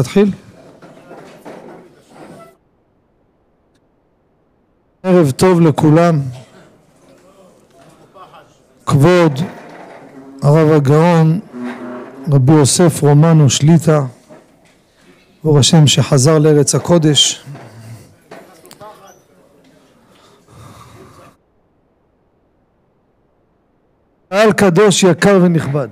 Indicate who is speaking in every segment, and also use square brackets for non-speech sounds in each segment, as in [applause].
Speaker 1: נתחיל? ערב טוב לכולם. כבוד הרב הגאון רבי יוסף רומנו שליטא, ברוך השם שחזר לארץ הקודש. קהל קדוש יקר ונכבד.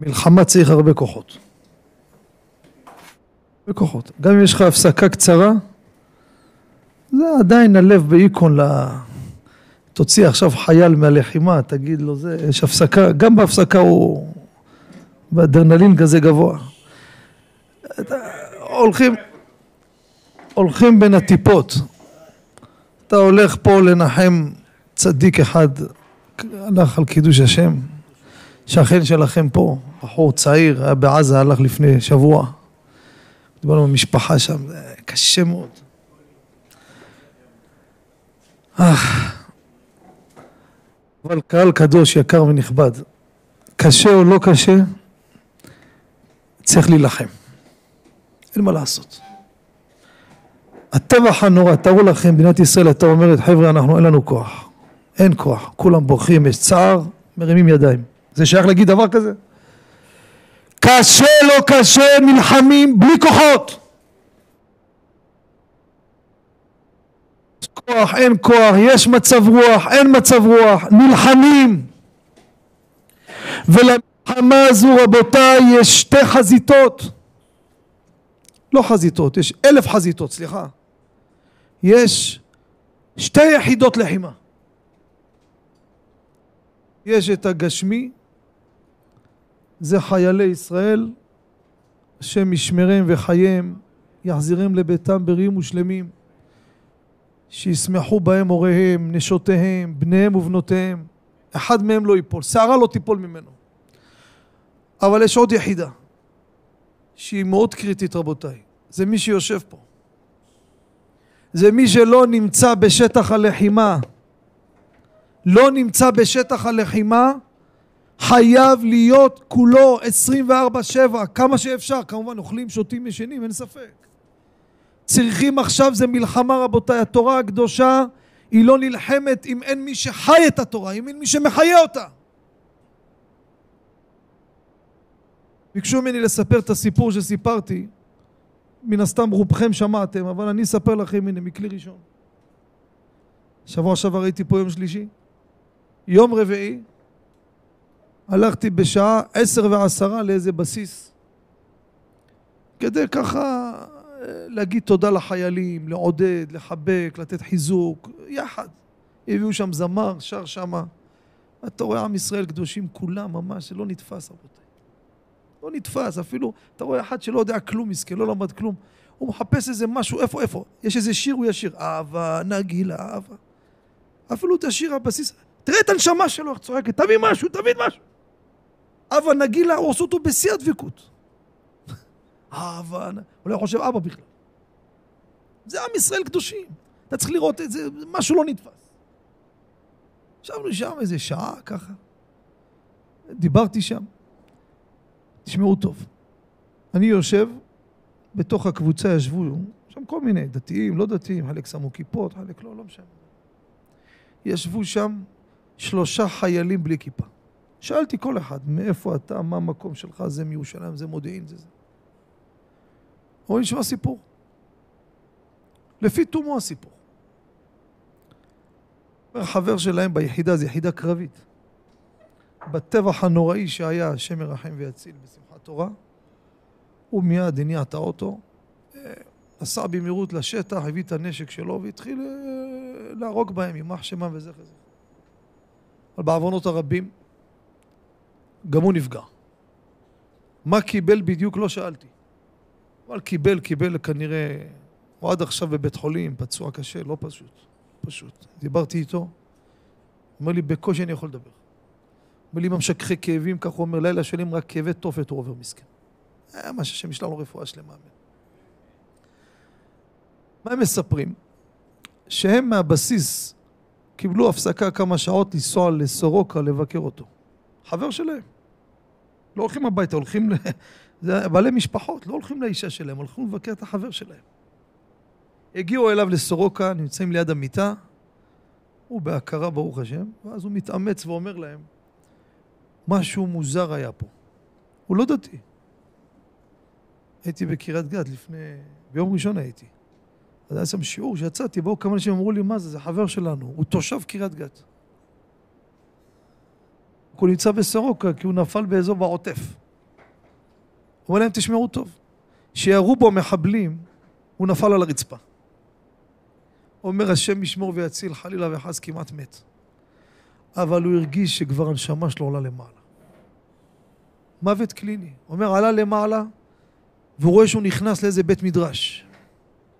Speaker 1: מלחמה צריך הרבה כוחות. הרבה כוחות. גם אם יש לך הפסקה קצרה, זה עדיין הלב באיקון ל... תוציא עכשיו חייל מהלחימה, תגיד לו זה, יש הפסקה, גם בהפסקה הוא באדרנלין כזה גבוה. הולכים, הולכים בין הטיפות. אתה הולך פה לנחם צדיק אחד, הלך על קידוש השם, שכן שלכם פה, בחור צעיר, היה בעזה, הלך לפני שבוע. דיברנו עם המשפחה שם, זה קשה מאוד. אבל קהל קדוש, יקר ונכבד, קשה או לא קשה, צריך להילחם. אין מה לעשות. הטבח הנורא, תארו לכם, מדינת ישראל הייתה אומרת, חבר'ה, אנחנו אין לנו כוח. אין כוח. כולם בורחים, יש צער, מרימים ידיים. זה שייך להגיד דבר כזה? קשה לא קשה, נלחמים בלי כוחות. כוח, אין כוח, יש מצב רוח, אין מצב רוח, נלחמים. ולמלחמה הזו רבותיי יש שתי חזיתות. לא חזיתות, יש אלף חזיתות, סליחה. יש שתי יחידות לחימה. יש את הגשמי, זה חיילי ישראל, השם ישמרם וחייהם, יחזירם לביתם בריאים ושלמים. שישמחו בהם הוריהם, נשותיהם, בניהם ובנותיהם. אחד מהם לא ייפול, שערה לא תיפול ממנו. אבל יש עוד יחידה, שהיא מאוד קריטית רבותיי, זה מי שיושב פה. זה מי שלא נמצא בשטח הלחימה. לא נמצא בשטח הלחימה, חייב להיות כולו 24-7, כמה שאפשר. כמובן אוכלים, שותים, ישנים, אין ספק. צריכים עכשיו זה מלחמה רבותיי, התורה הקדושה היא לא נלחמת אם אין מי שחי את התורה, אם אין מי שמחיה אותה. ביקשו ממני לספר את הסיפור שסיפרתי, מן הסתם רובכם שמעתם, אבל אני אספר לכם הנה מכלי ראשון. שבוע שעבר הייתי פה יום שלישי, יום רביעי הלכתי בשעה עשר ועשרה לאיזה בסיס כדי ככה להגיד תודה לחיילים, לעודד, לחבק, לתת חיזוק, יחד. הביאו שם זמר, שר שמה. אתה רואה עם ישראל קדושים כולם, ממש, זה לא נתפס רבותיי. לא נתפס, אפילו, אתה רואה אחד שלא יודע כלום, מסכן, לא למד כלום. הוא מחפש איזה משהו, איפה, איפה? יש איזה שיר, הוא ישיר. אהבה, נגילה, אהבה. אפילו את השיר הבסיס, תראה את הנשמה שלו, איך צועקת, תביא משהו, תביא משהו. אהבה, נגילה, הוא עושה אותו בשיא הדבקות. אהבה, הוא לא חושב אבא בכלל. זה עם ישראל קדושים. אתה צריך לראות את זה, משהו לא נתפס. ישבנו שם איזה שעה ככה, דיברתי שם. תשמעו טוב, אני יושב, בתוך הקבוצה ישבו שם כל מיני דתיים, לא דתיים, חלק שמו כיפות, חלק לא, לא משנה. ישבו שם שלושה חיילים בלי כיפה. שאלתי כל אחד, מאיפה אתה, מה המקום שלך, זה מירושלים, זה מודיעין, זה זה. בואו נשמע סיפור. לפי תומו הסיפור. חבר שלהם ביחידה, זו יחידה קרבית. בטבח הנוראי שהיה, השם ירחם ויציל בשמחת תורה, הוא מיד הניע את האוטו, נסע במהירות לשטח, הביא את הנשק שלו והתחיל אה, להרוג בהם, יימח שמם וזכר זה. אבל בעוונות הרבים, גם הוא נפגע. מה קיבל בדיוק לא שאלתי. אבל קיבל, קיבל כנראה, הוא עד עכשיו בבית חולים, פצוע קשה, לא פשוט, פשוט. דיברתי איתו, אומר לי, בקושי אני יכול לדבר. אומר לי, משככי כאבים, כך הוא אומר, לילה שלם רק כאבי תופת הוא עובר מסכן. היה שהשם ישלח לו רפואה שלמה. מה הם מספרים? שהם מהבסיס קיבלו הפסקה כמה שעות לנסוע לסורוקה לבקר אותו. חבר שלהם. לא הולכים הביתה, הולכים ל... [laughs] זה בעלי משפחות, לא הולכים לאישה שלהם, הולכים לבקר את החבר שלהם. הגיעו אליו לסורוקה, נמצאים ליד המיטה, הוא בהכרה ברוך השם, ואז הוא מתאמץ ואומר להם, משהו מוזר היה פה. הוא לא דתי. הייתי בקריית גת לפני, ביום ראשון הייתי. אז היה שם שיעור שיצאתי, באו כמה אנשים אמרו לי, מה זה, זה חבר שלנו, הוא תושב קריית גת. הוא נמצא בסורוקה כי הוא נפל באזור בעוטף. הוא אומר להם, תשמעו טוב, שירו בו מחבלים, הוא נפל על הרצפה. אומר השם ישמור ויציל, חלילה וחס כמעט מת. אבל הוא הרגיש שכבר הנשמה שלו עולה למעלה. מוות קליני. אומר, עלה למעלה, והוא רואה שהוא נכנס לאיזה בית מדרש.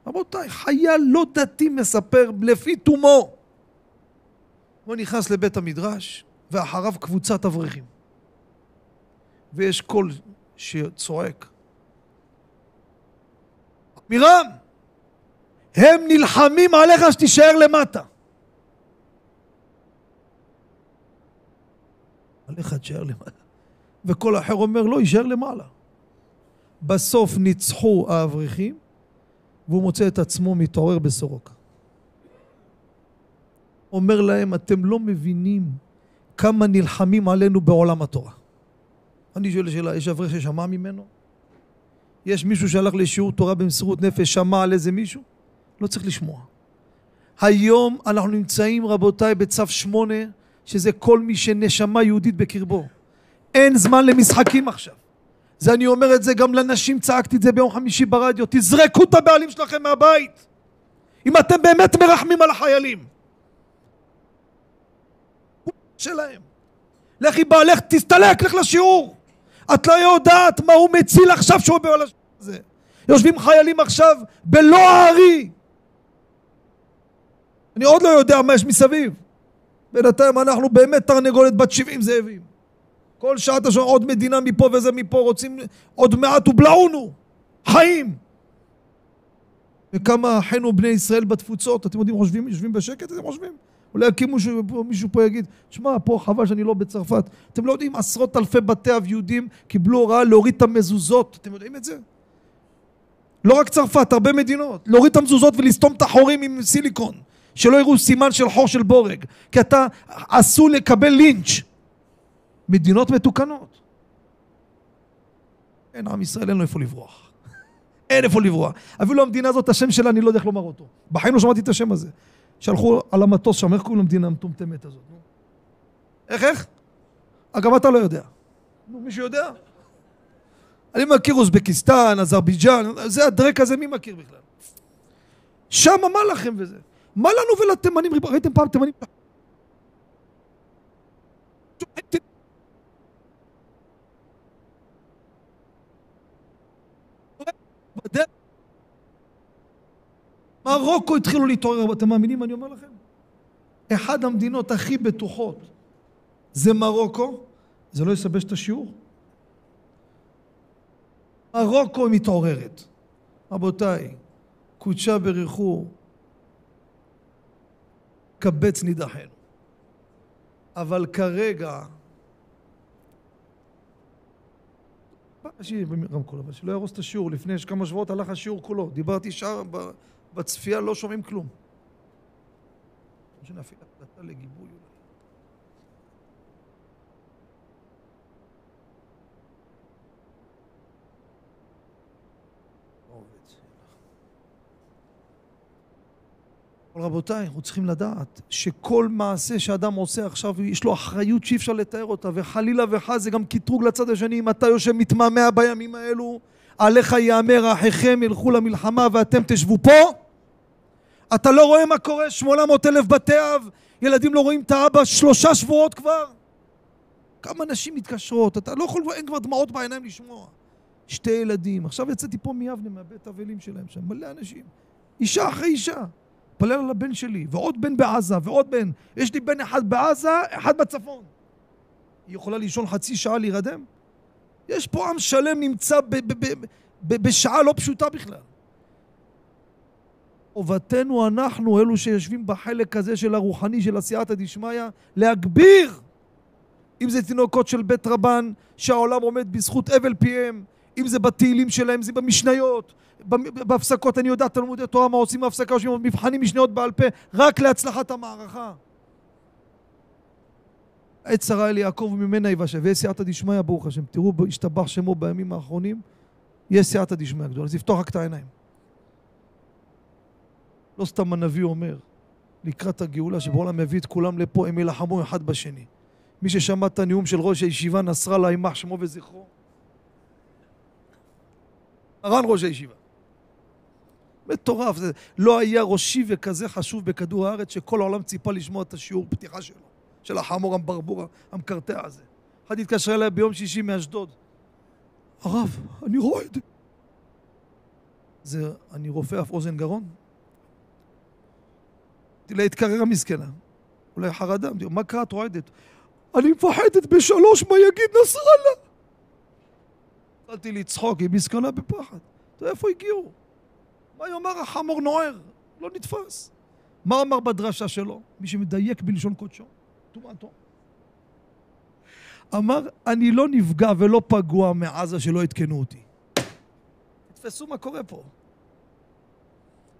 Speaker 1: רבותיי, חייל לא דתי מספר לפי תומו. הוא נכנס לבית המדרש, ואחריו קבוצת אברכים. ויש קול שצועק. מירם, הם נלחמים עליך שתישאר למטה. עליך תישאר למטה. וכל אחר אומר לא, יישאר למעלה. בסוף ניצחו האברכים, והוא מוצא את עצמו מתעורר בסורוקה. אומר להם, אתם לא מבינים כמה נלחמים עלינו בעולם התורה. אני שואל שאלה, יש אברך ששמע ממנו? יש מישהו שהלך לשיעור תורה במסירות נפש, שמע על איזה מישהו? לא צריך לשמוע. היום אנחנו נמצאים, רבותיי, בצו שמונה, שזה כל מי שנשמה יהודית בקרבו. אין זמן למשחקים עכשיו. זה אני אומר את זה גם לנשים, צעקתי את זה ביום חמישי ברדיו, תזרקו את הבעלים שלכם מהבית. אם אתם באמת מרחמים על החיילים. שלהם. לכי בעלך, תסתלק, לך לשיעור. את לא יודעת מה הוא מציל עכשיו שהוא בעול הזה. יושבים חיילים עכשיו בלא הארי. אני עוד לא יודע מה יש מסביב. בינתיים אנחנו באמת תרנגולת בת 70 זאבים. כל שעה אתה שומע עוד מדינה מפה וזה מפה, רוצים עוד מעט ובלעונו, חיים. וכמה אחינו בני ישראל בתפוצות, אתם יודעים, חושבים, יושבים בשקט, אתם חושבים? אולי יקימו מישהו פה יגיד, שמע, פה חבל שאני לא בצרפת. אתם לא יודעים, עשרות אלפי בתי אב יהודים קיבלו הוראה להוריד את המזוזות. אתם יודעים את זה? לא רק צרפת, הרבה מדינות. להוריד את המזוזות ולסתום את החורים עם סיליקון. שלא יראו סימן של חור של בורג. כי אתה עשוי לקבל לינץ'. מדינות מתוקנות. אין, עם ישראל אין לו איפה לברוח. [laughs] אין איפה לברוח. אפילו המדינה הזאת, השם שלה, אני לא יודע איך לומר אותו. בחיים לא שמעתי את השם הזה. שלחו על המטוס שם, איך קוראים למדינה המטומטמת הזאת? נו? איך, איך? גם אתה לא יודע. נו, מישהו יודע? אני מכיר אוזבקיסטן, אזרבייג'אן, זה הדרק הזה, מי מכיר בכלל? שם מה לכם וזה? מה לנו ולתימנים? ראיתם פעם תימנים? מרוקו התחילו להתעורר, אתם מאמינים מה אני אומר לכם? אחד המדינות הכי בטוחות זה מרוקו, זה לא יסבש את השיעור? מרוקו מתעוררת. רבותיי, קודשה ברכו, קבץ נידחנו. אבל כרגע ברמקול, אבל שלא יהרוס את השיעור. לפני כמה שבועות הלך השיעור כולו. דיברתי שעה בצפייה, לא שומעים כלום. שנפעיל הקלטה לגיבוי. אבל רבותיי, אנחנו צריכים לדעת שכל מעשה שאדם עושה עכשיו, יש לו אחריות שאי אפשר לתאר אותה, וחלילה וחס זה גם קטרוג לצד השני. אם אתה יושב מתמהמה בימים האלו, עליך יאמר אחיכם ילכו למלחמה ואתם תשבו פה. אתה לא רואה מה קורה, 800 אלף בתי אב, ילדים לא רואים את האבא שלושה שבועות כבר. כמה נשים מתקשרות, אתה לא יכול, אין כבר דמעות בעיניים לשמוע. שתי ילדים, עכשיו יצאתי פה מיבנה, מהבית אבלים שלהם שם, מלא אנשים. אישה אחרי אישה. מתפלל על הבן שלי, ועוד בן בעזה, ועוד בן. יש לי בן אחד בעזה, אחד בצפון. היא יכולה לישון חצי שעה להירדם? יש פה עם שלם נמצא ב- ב- ב- בשעה לא פשוטה בכלל. חובתנו אנחנו, אלו שיושבים בחלק הזה של הרוחני של עשייתא דשמיא, להגביר. אם זה תינוקות של בית רבן, שהעולם עומד בזכות אבל פיהם, אם זה בתהילים שלהם, זה במשניות, בהפסקות, אני יודע, תלמודי תורה, מה עושים בהפסקה, יושבים מבחנים משניות בעל פה, רק להצלחת המערכה. עת שרה אל יעקב וממנה יבשע, ויש סייעתא דשמיא, ברוך השם. תראו, השתבח שמו בימים האחרונים, יש סייעתא דשמיא גדולה. אז יפתוח רק את העיניים. לא סתם הנביא אומר, לקראת הגאולה, שבעולם יביא את כולם לפה, הם יילחמו אחד בשני. מי ששמע את הנאום של ראש הישיבה נסראללה, יימח שמו וזכרו, מרן ראש הישיבה. מטורף, זה לא היה ראשי וכזה חשוב בכדור הארץ שכל העולם ציפה לשמוע את השיעור פתיחה שלו, של החמור המברבור המקרטע הזה. אחד התקשר אליי ביום שישי מאשדוד. הרב, אני רועד. זה, אני רופא אף אוזן גרון? להתקרר המסכנה. אולי חרדה, מה קרה את רועדת? אני מפחדת בשלוש מה יגיד נסראללה. התחלתי לצחוק, היא מסכנה בפחד. איפה הגיעו? מה יאמר החמור נוער? לא נתפס. מה אמר בדרשה שלו? מי שמדייק בלשון קודשו, טומאתו. אמר, אני לא נפגע ולא פגוע מעזה שלא עדכנו אותי. תתפסו מה קורה פה.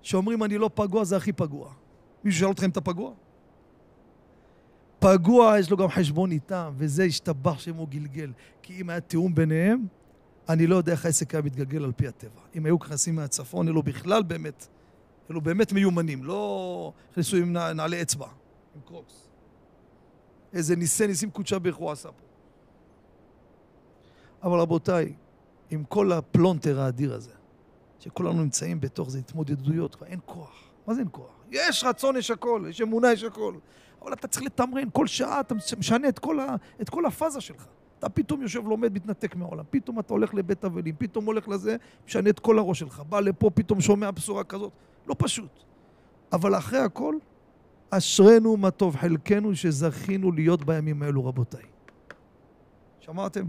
Speaker 1: שאומרים אני לא פגוע זה הכי פגוע. מישהו שאל אתכם אתה פגוע? פגוע יש לו גם חשבון איתם, וזה השתבח שמו גלגל. כי אם היה תיאום ביניהם, אני לא יודע איך העסק היה מתגלגל על פי הטבע. אם היו כנסים מהצפון, אלו בכלל באמת, אלו באמת מיומנים, לא נכנסו עם נעלי אצבע, עם קרוקס. איזה ניסי ניסים קודשא בריך הוא עשה פה. אבל רבותיי, עם כל הפלונטר האדיר הזה, שכולנו נמצאים בתוך זה התמודדויות, כבר אין כוח. מה זה אין כוח? יש רצון, יש הכל, יש אמונה, יש הכל. אבל אתה צריך לתמרן, כל שעה אתה משנה את כל, ה, את כל הפאזה שלך. אתה פתאום יושב, לומד, מתנתק מהעולם. פתאום אתה הולך לבית אבלים, פתאום הולך לזה, משנה את כל הראש שלך. בא לפה, פתאום שומע בשורה כזאת. לא פשוט. אבל אחרי הכל, אשרינו מה טוב חלקנו שזכינו להיות בימים האלו, רבותיי. שמעתם?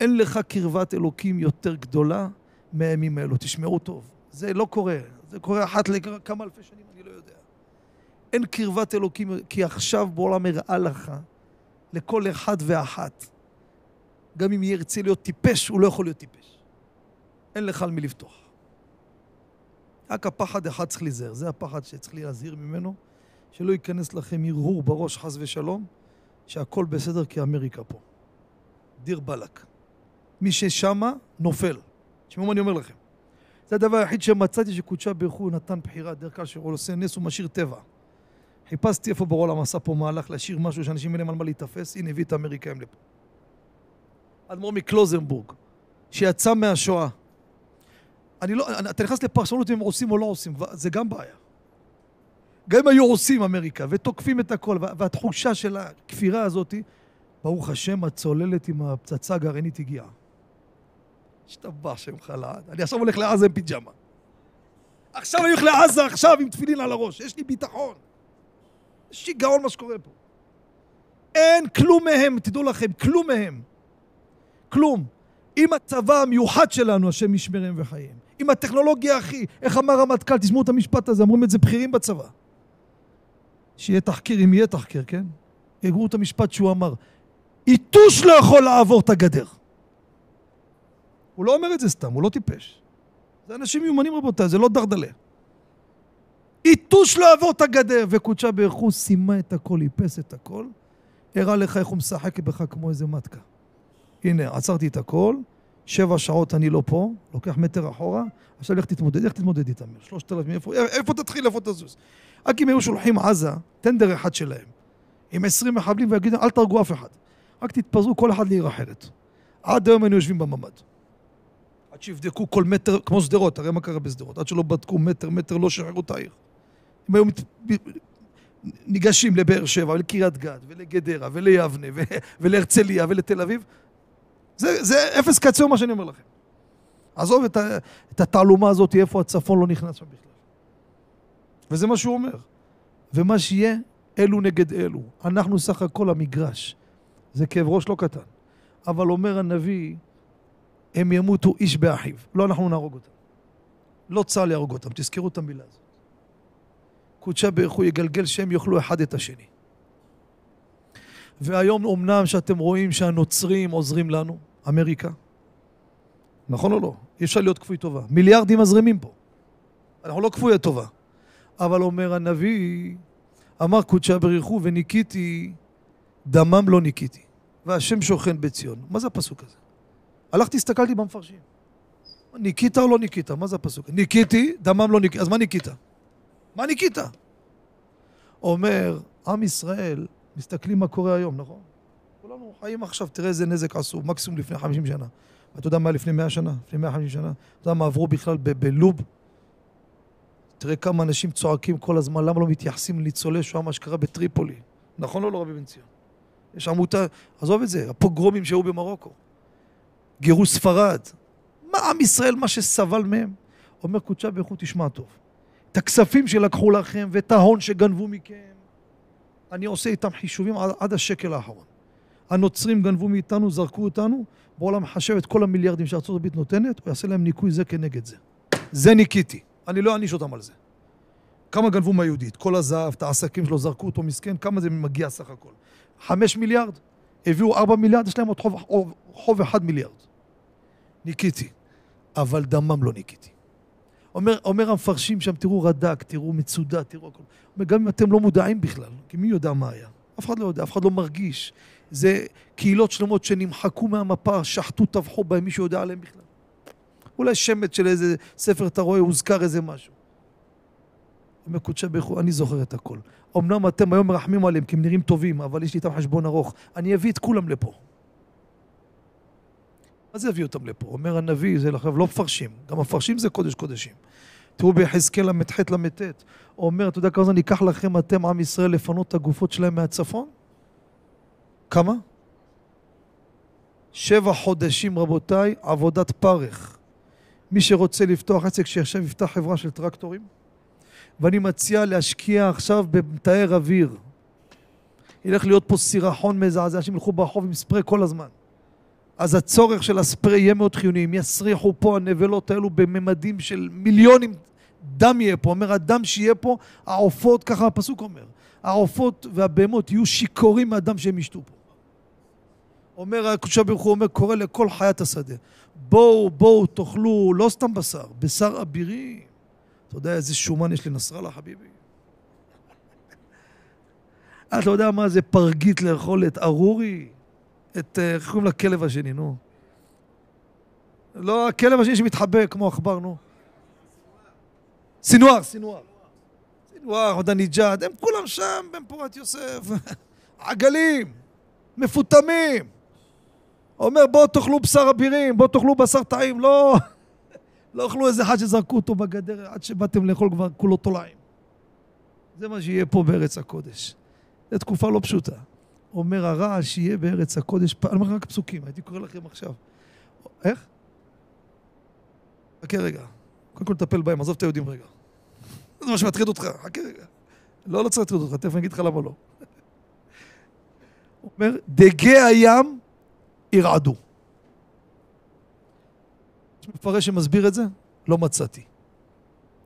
Speaker 1: אין לך קרבת אלוקים יותר גדולה מהימים האלו. תשמעו טוב. זה לא קורה. זה קורה אחת לכמה אלפי שנים, אני לא יודע. אין קרבת אלוקים, כי עכשיו בעולם הראה לך, לכל אחד ואחת, גם אם ירצה להיות טיפש, הוא לא יכול להיות טיפש. אין לך על מי לפתוח. רק הפחד אחד צריך להיזהר, זה הפחד שצריך להזהיר ממנו, שלא ייכנס לכם הרהור בראש חס ושלום, שהכל בסדר כי אמריקה פה. דיר באלק. מי ששמה, נופל. תשמעו מה אני אומר לכם. זה הדבר היחיד שמצאתי שקודשה ברוך הוא נתן בחירה, דרך כלל שהוא עושה נס, הוא משאיר טבע. חיפשתי איפה בעולם עשה פה מהלך להשאיר משהו שאנשים אין להם על מה להיתפס, הנה הביא את האמריקאים לפה. אדמו"ר מקלוזנבורג, שיצא מהשואה. אני לא, אתה נכנס לפרשנות אם הם עושים או לא עושים, זה גם בעיה. גם אם היו עושים אמריקה ותוקפים את הכל, והתחושה של הכפירה הזאת, ברוך השם, הצוללת עם הפצצה הגרעינית הגיעה. השתבח שם חלעד. אני עכשיו הולך לעזה עם פיג'מה. עכשיו אני הולך לעזה עכשיו עם תפילין על הראש. יש לי ביטחון. שיגעון מה שקורה פה. אין כלום מהם, תדעו לכם, כלום מהם. כלום. עם הצבא המיוחד שלנו, השם ישמרם וחיים. עם הטכנולוגיה הכי, איך אמר רמטכ"ל, תשמעו את המשפט הזה, אמרו את זה בכירים בצבא. שיהיה תחקיר, אם יהיה תחקיר, כן? יגרו את המשפט שהוא אמר, יתוש לא יכול לעבור את הגדר. הוא לא אומר את זה סתם, הוא לא טיפש. זה אנשים מיומנים רבותיי, זה לא דרדלה. יתוש לא יעבור את הגדר, וקודשה ברכו, סיימה את הכל, איפס את הכל, הראה לך איך הוא משחק בך כמו איזה מתקה. הנה, עצרתי את הכל, שבע שעות אני לא פה, לוקח מטר אחורה, עכשיו לך תתמודד, איך תתמודד איתם? שלושת אלפים, איפה, איפה תתחיל, איפה תזוז? רק אם היו שולחים עזה, טנדר אחד שלהם, עם עשרים מחבלים ויגידו, אל תהרגו אף אחד. רק תתפזרו כל אחד לעיר אחרת. עד היום היינו יושבים בממ"ד. עד שיבדקו כל מטר, כמו שדרות, הרי מה קרה בשדרות? עד שלא בדקו מטר, מטר, לא שחררו את העיר. הם היו מת... ניגשים לבאר שבע, ולקריית גת, ולגדרה, וליבנה, [laughs] ולהרצליה, ולתל אביב, זה, זה אפס קצר מה שאני אומר לכם. עזוב את, ה, את התעלומה הזאת, איפה הצפון לא נכנס שם בכלל. וזה מה שהוא אומר. ומה שיהיה, אלו נגד אלו. אנחנו סך הכל המגרש. זה כאב ראש לא קטן. אבל אומר הנביא, הם ימותו איש באחיו. לא אנחנו נהרוג אותם. לא צה"ל יהרוג אותם, תזכרו את המילה הזאת. קודשה הוא יגלגל שהם יאכלו אחד את השני. והיום אמנם שאתם רואים שהנוצרים עוזרים לנו, אמריקה, נכון או לא? אי אפשר להיות כפוי טובה. מיליארדים מזרימים פה. אנחנו לא כפויי טובה. אבל אומר הנביא, אמר קודשה בריחו וניקיתי, דמם לא ניקיתי. והשם שוכן בציון. מה זה הפסוק הזה? הלכתי, הסתכלתי במפרשים. ניקית או לא ניקית? מה זה הפסוק? ניקיתי, דמם לא ניקית. אז מה ניקית? מה ניקית? אומר, עם ישראל, מסתכלים מה קורה היום, נכון? כולנו חיים עכשיו, תראה איזה נזק עשו, מקסימום לפני 50 שנה. אתה יודע מה לפני 100 שנה? לפני 150 שנה? אתה יודע מה עברו בכלל בלוב? תראה כמה אנשים צועקים כל הזמן, למה לא מתייחסים לניצולי שואה, מה שקרה בטריפולי. נכון או לא, רבי בן ציון? יש עמותה, עזוב את זה, הפוגרומים שהיו במרוקו. גירוש ספרד. מה עם ישראל, מה שסבל מהם? אומר קודשה ברוך הוא, תשמע טוב. את הכספים שלקחו לכם ואת ההון שגנבו מכם, אני עושה איתם חישובים עד, עד השקל האחרון. הנוצרים גנבו מאיתנו, זרקו אותנו, בעולם מחשב את כל המיליארדים שארצות הברית נותנת, הוא יעשה להם ניקוי זה כנגד זה. זה ניקיתי. אני לא אעניש אותם על זה. כמה גנבו מהיהודית? כל הזהב, את העסקים שלו, זרקו אותו מסכן, כמה זה מגיע סך הכל? חמש מיליארד? הביאו ארבע מיליארד, יש להם עוד חוב, חוב, אחד מיליארד. ניקיתי, אבל דמם לא ניקיתי. אומר, אומר המפרשים שם, תראו רד"ק, תראו מצודה, תראו הכל. אומר, גם אם אתם לא מודעים בכלל, כי מי יודע מה היה? אף אחד לא יודע, אף אחד לא מרגיש. זה קהילות שלמות שנמחקו מהמפה, שחטו, טבחו בהם, מישהו יודע עליהם בכלל. אולי שמץ של איזה ספר אתה רואה, הוזכר איזה משהו. אומר קודשי ברוך הוא, אני זוכר את הכל. אמנם אתם היום מרחמים עליהם כי הם נראים טובים, אבל יש לי איתם חשבון ארוך. אני אביא את כולם לפה. מה זה יביא אותם לפה? אומר הנביא, זה עכשיו לא מפרשים, גם מפרשים זה קודש קודשים. תראו ביחזקאל ל"ח ל"ט, הוא אומר, אתה יודע כמה זמן ייקח לכם אתם, עם ישראל, לפנות את הגופות שלהם מהצפון? כמה? שבע חודשים, רבותיי, עבודת פרך. מי שרוצה לפתוח עסק, שישב יפתח חברה של טרקטורים. ואני מציע להשקיע עכשיו במתאר אוויר. ילך להיות פה סירחון מזעזע, אנשים ילכו ברחוב עם ספרי כל הזמן. אז הצורך של הספרי יהיה מאוד חיוני. אם יסריחו פה הנבלות האלו בממדים של מיליונים, דם יהיה פה. אומר, הדם שיהיה פה, העופות, ככה הפסוק אומר, העופות והבהמות יהיו שיכורים מהדם שהם ישתו פה. אומר הקדושה ברוך הוא אומר, קורא לכל חיית השדה. בואו, בואו, תאכלו לא סתם בשר, בשר אבירי. אתה יודע איזה שומן יש לנסראללה, חביבי? אתה יודע מה זה פרגית לאכול את ארורי? את, אה, איך קוראים לכלב השני, נו? לא, הכלב השני שמתחבא כמו עכבר, נו. סינואר, סינואר. סינואר, חודניג'אד, הם כולם שם, בן פורת יוסף. [laughs] עגלים, מפותמים. אומר בואו תאכלו בשר אבירים, בואו תאכלו בשר טעים, לא... [laughs] לא אכלו איזה אחד שזרקו אותו בגדר עד שבאתם לאכול כבר כולו תולעים. זה מה שיהיה פה בארץ הקודש. זו תקופה לא פשוטה. אומר הרעש שיהיה בארץ הקודש, אני אומר רק פסוקים, הייתי קורא לכם עכשיו. איך? חכה רגע. קודם כל תטפל בהם, עזוב את היהודים רגע. זה מה שמטריד אותך, חכה רגע. לא, לא צריך להטריד אותך, תכף אני אגיד לך למה לא. הוא אומר, דגי הים ירעדו. יש מפרש שמסביר את זה? לא מצאתי.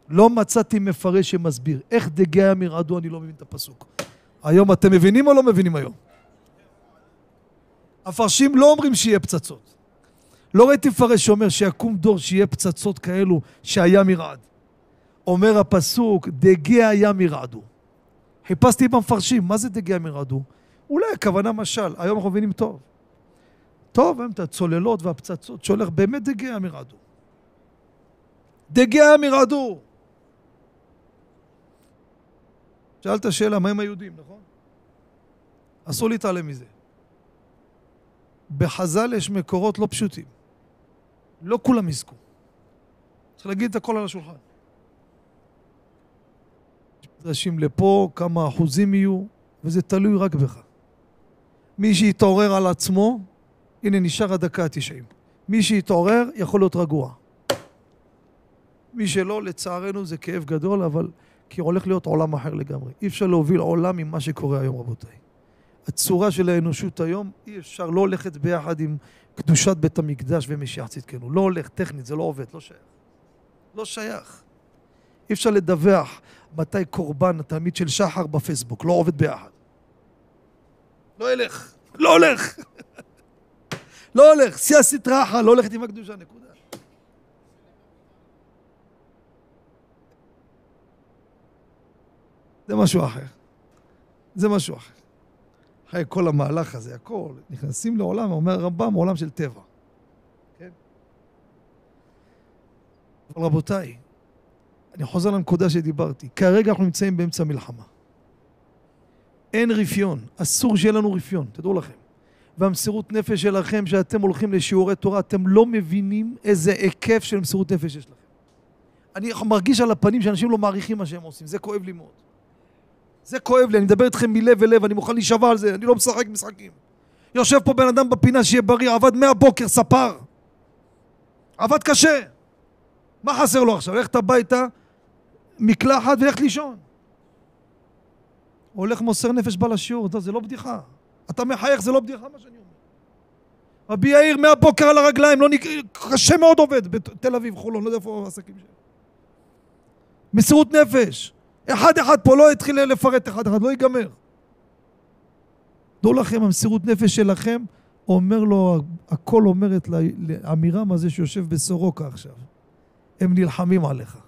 Speaker 1: לא מצאתי מפרש שמסביר. איך דגי הים ירעדו, אני לא מבין את הפסוק. היום אתם מבינים או לא מבינים היום? הפרשים לא אומרים שיהיה פצצות. לא ראיתי מפרש שאומר שיקום דור שיהיה פצצות כאלו שהים ירעד. אומר הפסוק, דגי הים ירעדו. חיפשתי במפרשים, מה זה דגי הים ירעדו? אולי הכוונה משל, היום אנחנו מבינים טוב. טוב, הם את הצוללות והפצצות שהולך, באמת דגי הים ירעדו. דגי הים ירעדו. שאלת שאלה, מה עם היהודים, נכון? אסור להתעלם מזה. בחז"ל יש מקורות לא פשוטים. לא כולם יזכו. צריך להגיד את הכל על השולחן. מדרשים לפה, כמה אחוזים יהיו, וזה תלוי רק בך. מי שיתעורר על עצמו, הנה נשאר הדקה התשעים. מי שיתעורר יכול להיות רגוע. מי שלא, לצערנו זה כאב גדול, אבל כי הולך להיות עולם אחר לגמרי. אי אפשר להוביל עולם ממה שקורה היום, רבותיי. הצורה של האנושות היום, אי אפשר, לא הולכת ביחד עם קדושת בית המקדש ומשיח צדקנו. לא הולך, טכנית, זה לא עובד, לא שייך. לא שייך. אי אפשר לדווח מתי קורבן התלמיד של שחר בפייסבוק, לא עובד ביחד. לא ילך, לא הולך. [laughs] לא הולך, שיא הסטראחה, לא הולכת עם הקדושה, נקודה. זה משהו אחר. זה משהו אחר. אחרי כל המהלך הזה, הכל, נכנסים לעולם, אומר הרמב"ם, עולם של טבע. כן? אבל רבותיי, אני חוזר לנקודה שדיברתי. כרגע אנחנו נמצאים באמצע מלחמה. אין רפיון, אסור שיהיה לנו רפיון, תדעו לכם. והמסירות נפש שלכם, שאתם הולכים לשיעורי תורה, אתם לא מבינים איזה היקף של מסירות נפש יש לכם. אני מרגיש על הפנים שאנשים לא מעריכים מה שהם עושים, זה כואב לי מאוד. זה כואב לי, אני מדבר איתכם מלב אל לב, אני מוכן להישבע על זה, אני לא משחק משחקים. יושב פה בן אדם בפינה שיהיה בריא, עבד מהבוקר, ספר. עבד קשה. מה חסר לו עכשיו? ללכת הביתה, מקלחת וללכת לישון. הולך מוסר נפש בא לשיעור, זה לא בדיחה. אתה מחייך, זה לא בדיחה מה שאני אומר. רבי יאיר מהבוקר על הרגליים, לא נק... קשה מאוד עובד בתל אביב, חולון, לא יודע איפה העסקים שלו. מסירות נפש. אחד אחד פה לא יתחיל לפרט אחד אחד, לא ייגמר. דעו לכם, המסירות נפש שלכם, אומר לו, הכל אומרת לאמירם הזה שיושב בסורוקה עכשיו. הם נלחמים עליך.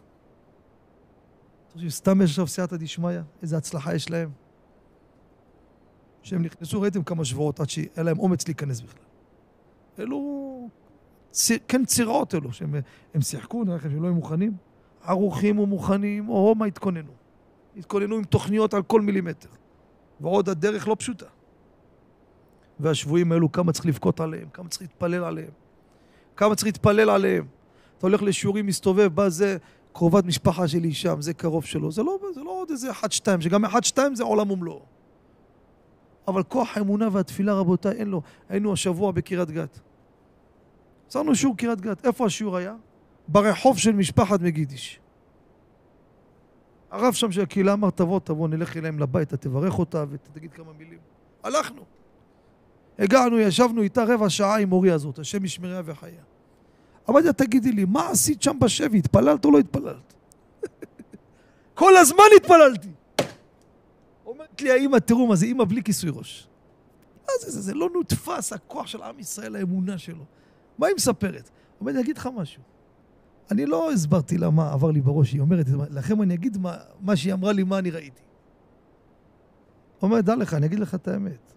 Speaker 1: סתם יש עכשיו סייעתא דשמיא? איזה הצלחה יש להם? שהם נכנסו, ראיתם כמה שבועות עד שהיה להם אומץ להיכנס בכלל. אלו, כן צירות אלו, שהם שיחקו, נראה לכם שהם לא היו מוכנים. ערוכים ומוכנים, או מה התכוננו. התכוננו עם תוכניות על כל מילימטר. ועוד הדרך לא פשוטה. והשבויים האלו, כמה צריך לבכות עליהם, כמה צריך להתפלל עליהם. כמה צריך להתפלל עליהם. אתה הולך לשיעורים, מסתובב, בא זה, קרובת משפחה שלי שם, זה קרוב שלו. זה לא, זה לא עוד איזה אחד-שתיים, שגם אחד-שתיים זה עולם ומלואו. אבל כוח האמונה והתפילה, רבותיי, אין לו. היינו השבוע בקריית גת. עשינו שיעור קריית גת. איפה השיעור היה? ברחוב של משפחת מגידיש. הרב שם של הקהילה אמר, תבוא, תבוא, נלך אליהם לביתה, תברך אותה ותגיד כמה מילים. הלכנו. הגענו, ישבנו איתה רבע שעה עם אורי הזאת, השם ישמריה וחייה. אמרתי תגידי לי, מה עשית שם בשבי? התפללת או לא התפללת? [laughs] כל הזמן התפללתי. אומרת לי האמא, תראו מה זה אמא בלי כיסוי ראש. מה זה, זה, זה לא נותפס, הכוח של עם ישראל, האמונה שלו. מה היא מספרת? אומרת, אני אגיד לך משהו. אני לא הסברתי לה מה עבר לי בראש, היא אומרת, לכם אני אגיד מה, מה שהיא אמרה לי, מה אני ראיתי. אומרת, דע לך, אני אגיד לך את האמת.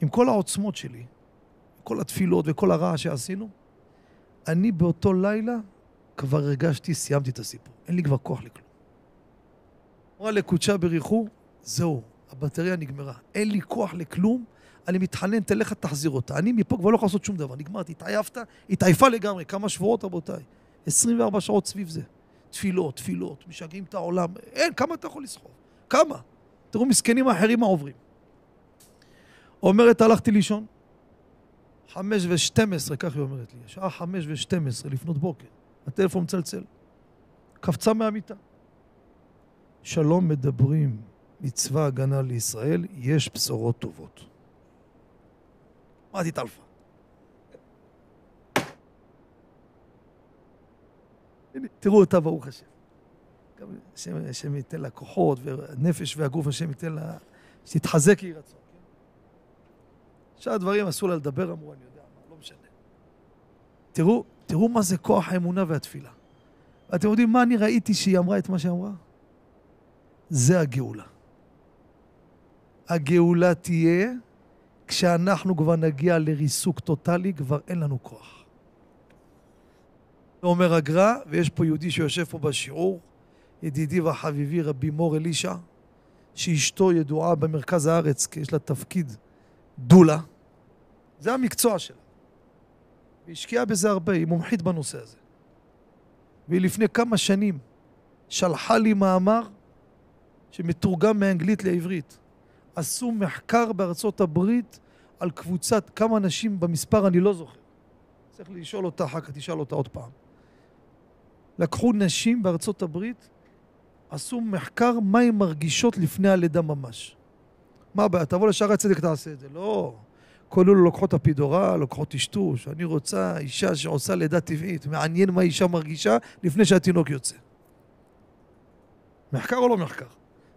Speaker 1: עם כל העוצמות שלי, כל התפילות וכל הרעש שעשינו, אני באותו לילה כבר הרגשתי, סיימתי את הסיפור. אין לי כבר כוח לכלום. אמרה לקודשה בריחו, זהו, הבטריה נגמרה. אין לי כוח לכלום, אני מתחנן, תלך, תחזיר אותה. אני מפה כבר לא יכול לעשות שום דבר. נגמרתי, התעייפת, התעייפה לגמרי. כמה שבועות, רבותיי. 24 שעות סביב זה. תפילות, תפילות, משגעים את העולם. אין, כמה אתה יכול לסחוב? כמה? תראו מסכנים האחרים מה עוברים. אומרת, הלכתי לישון. חמש ושתים עשרה, כך היא אומרת לי. שעה חמש ושתים עשרה, לפנות בוקר. הטלפון מצלצל. קפצה מהמיטה. שלום מדברים מצבא הגנה לישראל, יש בשורות טובות. מה תתעלפה? תראו אותה, ברוך השם. השם, השם ייתן לה כוחות, והנפש והגוף, השם ייתן לה... שתתחזק יהי רצון. כן? שאר הדברים אסור לה לדבר, אמרו, אני יודע מה, לא משנה. תראו, תראו מה זה כוח האמונה והתפילה. ואתם יודעים מה אני ראיתי שהיא אמרה את מה שהיא אמרה? זה הגאולה. הגאולה תהיה כשאנחנו כבר נגיע לריסוק טוטאלי, כבר אין לנו כוח. אומר הגר"א, ויש פה יהודי שיושב פה בשיעור, ידידי וחביבי רבי מור אלישע, שאשתו ידועה במרכז הארץ, כי יש לה תפקיד דולה, זה המקצוע שלה. היא השקיעה בזה הרבה, היא מומחית בנושא הזה. והיא לפני כמה שנים שלחה לי מאמר שמתורגם מאנגלית לעברית. עשו מחקר בארצות הברית על קבוצת כמה אנשים במספר, אני לא זוכר. צריך לשאול אותה אחר כך, תשאל אותה עוד פעם. לקחו נשים בארצות הברית, עשו מחקר מה הן מרגישות לפני הלידה ממש. מה הבעיה? תבוא לשערי הצדק, תעשה את זה. לא. כל אלו לוקחות אפידורה, לוקחות טשטוש. אני רוצה אישה שעושה לידה טבעית. מעניין מה אישה מרגישה לפני שהתינוק יוצא. מחקר או לא מחקר?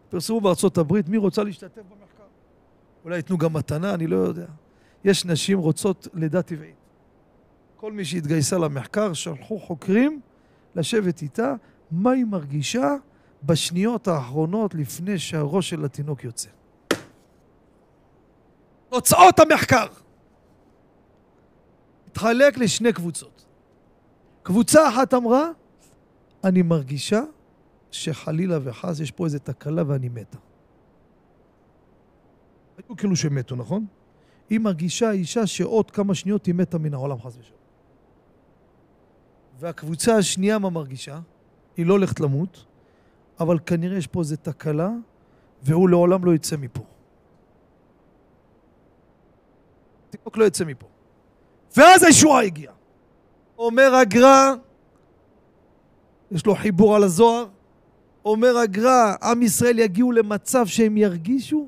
Speaker 1: פרסמו בארצות הברית, מי רוצה להשתתף במחקר? אולי ייתנו גם מתנה, אני לא יודע. יש נשים רוצות לידה טבעית. כל מי שהתגייסה למחקר, שלחו חוקרים לשבת איתה, מה היא מרגישה בשניות האחרונות לפני שהראש של התינוק יוצא. תוצאות המחקר. התחלק לשני קבוצות. קבוצה אחת אמרה, אני מרגישה שחלילה וחס יש פה איזה תקלה ואני מתה. היו כאילו שמתו, נכון? היא מרגישה אישה שעוד כמה שניות היא מתה מן העולם חס ושלום. והקבוצה השנייה מה מרגישה? היא לא הולכת למות, אבל כנראה יש פה איזה תקלה והוא לעולם לא יצא מפה. תינוק לא יצא מפה. ואז הישועה הגיעה. אומר הגר"א, יש לו חיבור על הזוהר, אומר הגר"א, עם ישראל יגיעו למצב שהם ירגישו,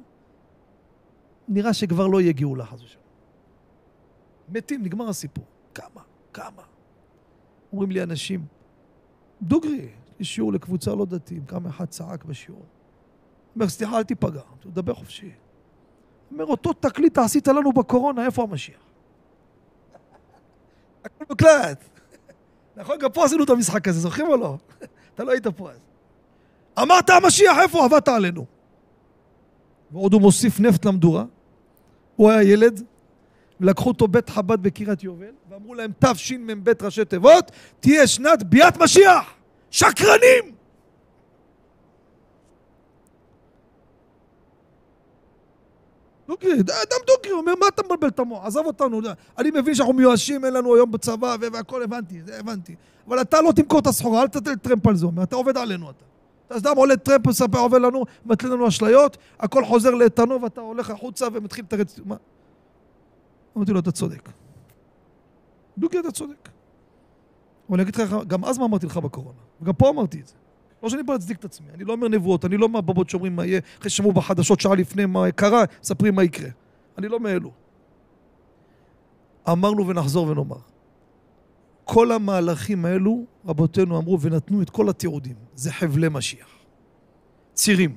Speaker 1: נראה שכבר לא יגיעו לחס ושלום. מתים, נגמר הסיפור. כמה? כמה? אומרים לי אנשים, דוגרי, יש שיעור לקבוצה לא דתיים, כמה אחד צעק בשיעור. אומר, סליחה, אל תיפגע, תדבר חופשי. אומר, אותו תקליט עשית לנו בקורונה, איפה המשיח? [laughs] הכל מוקלט. נכון, גם פה עשינו את המשחק הזה, זוכרים או לא? [laughs] אתה לא היית פה אז. אמרת המשיח, איפה עבדת עלינו? ועוד הוא מוסיף נפט למדורה. הוא היה ילד, ולקחו אותו בית חב"ד בקריית יובל, ואמרו להם תשמ"ב ראשי תיבות, תהיה שנת ביאת משיח! שקרנים! דוגרי, אדם דוגרי, אומר, מה אתה מבלבל את המוח? עזוב אותנו, אני מבין שאנחנו מיואשים, אין לנו היום בצבא והכל הבנתי, זה הבנתי. אבל אתה לא תמכור את הסחורה, אל תתן טרמפ על זה, אומר, אתה עובד עלינו אתה. אתה סתם עולה טרמפ, מספר, עובד לנו, מטלין לנו אשליות, הכל חוזר לאיתנו ואתה הולך החוצה ומתחיל לתרץ... מה? אמרתי לו, אתה צודק. דוגרי, אתה צודק. אבל אני אגיד לך, גם אז מה אמרתי לך בקורונה, וגם פה אמרתי את זה. לא שאני בא להצדיק את עצמי, אני לא אומר נבואות, אני לא מהבבות שאומרים מה יהיה, אחרי ששמעו בחדשות שעה לפני מה קרה, מספרים מה יקרה. אני לא מאלו. אמרנו ונחזור ונאמר. כל המהלכים האלו, רבותינו אמרו ונתנו את כל התיעודים. זה חבלי משיח. צירים.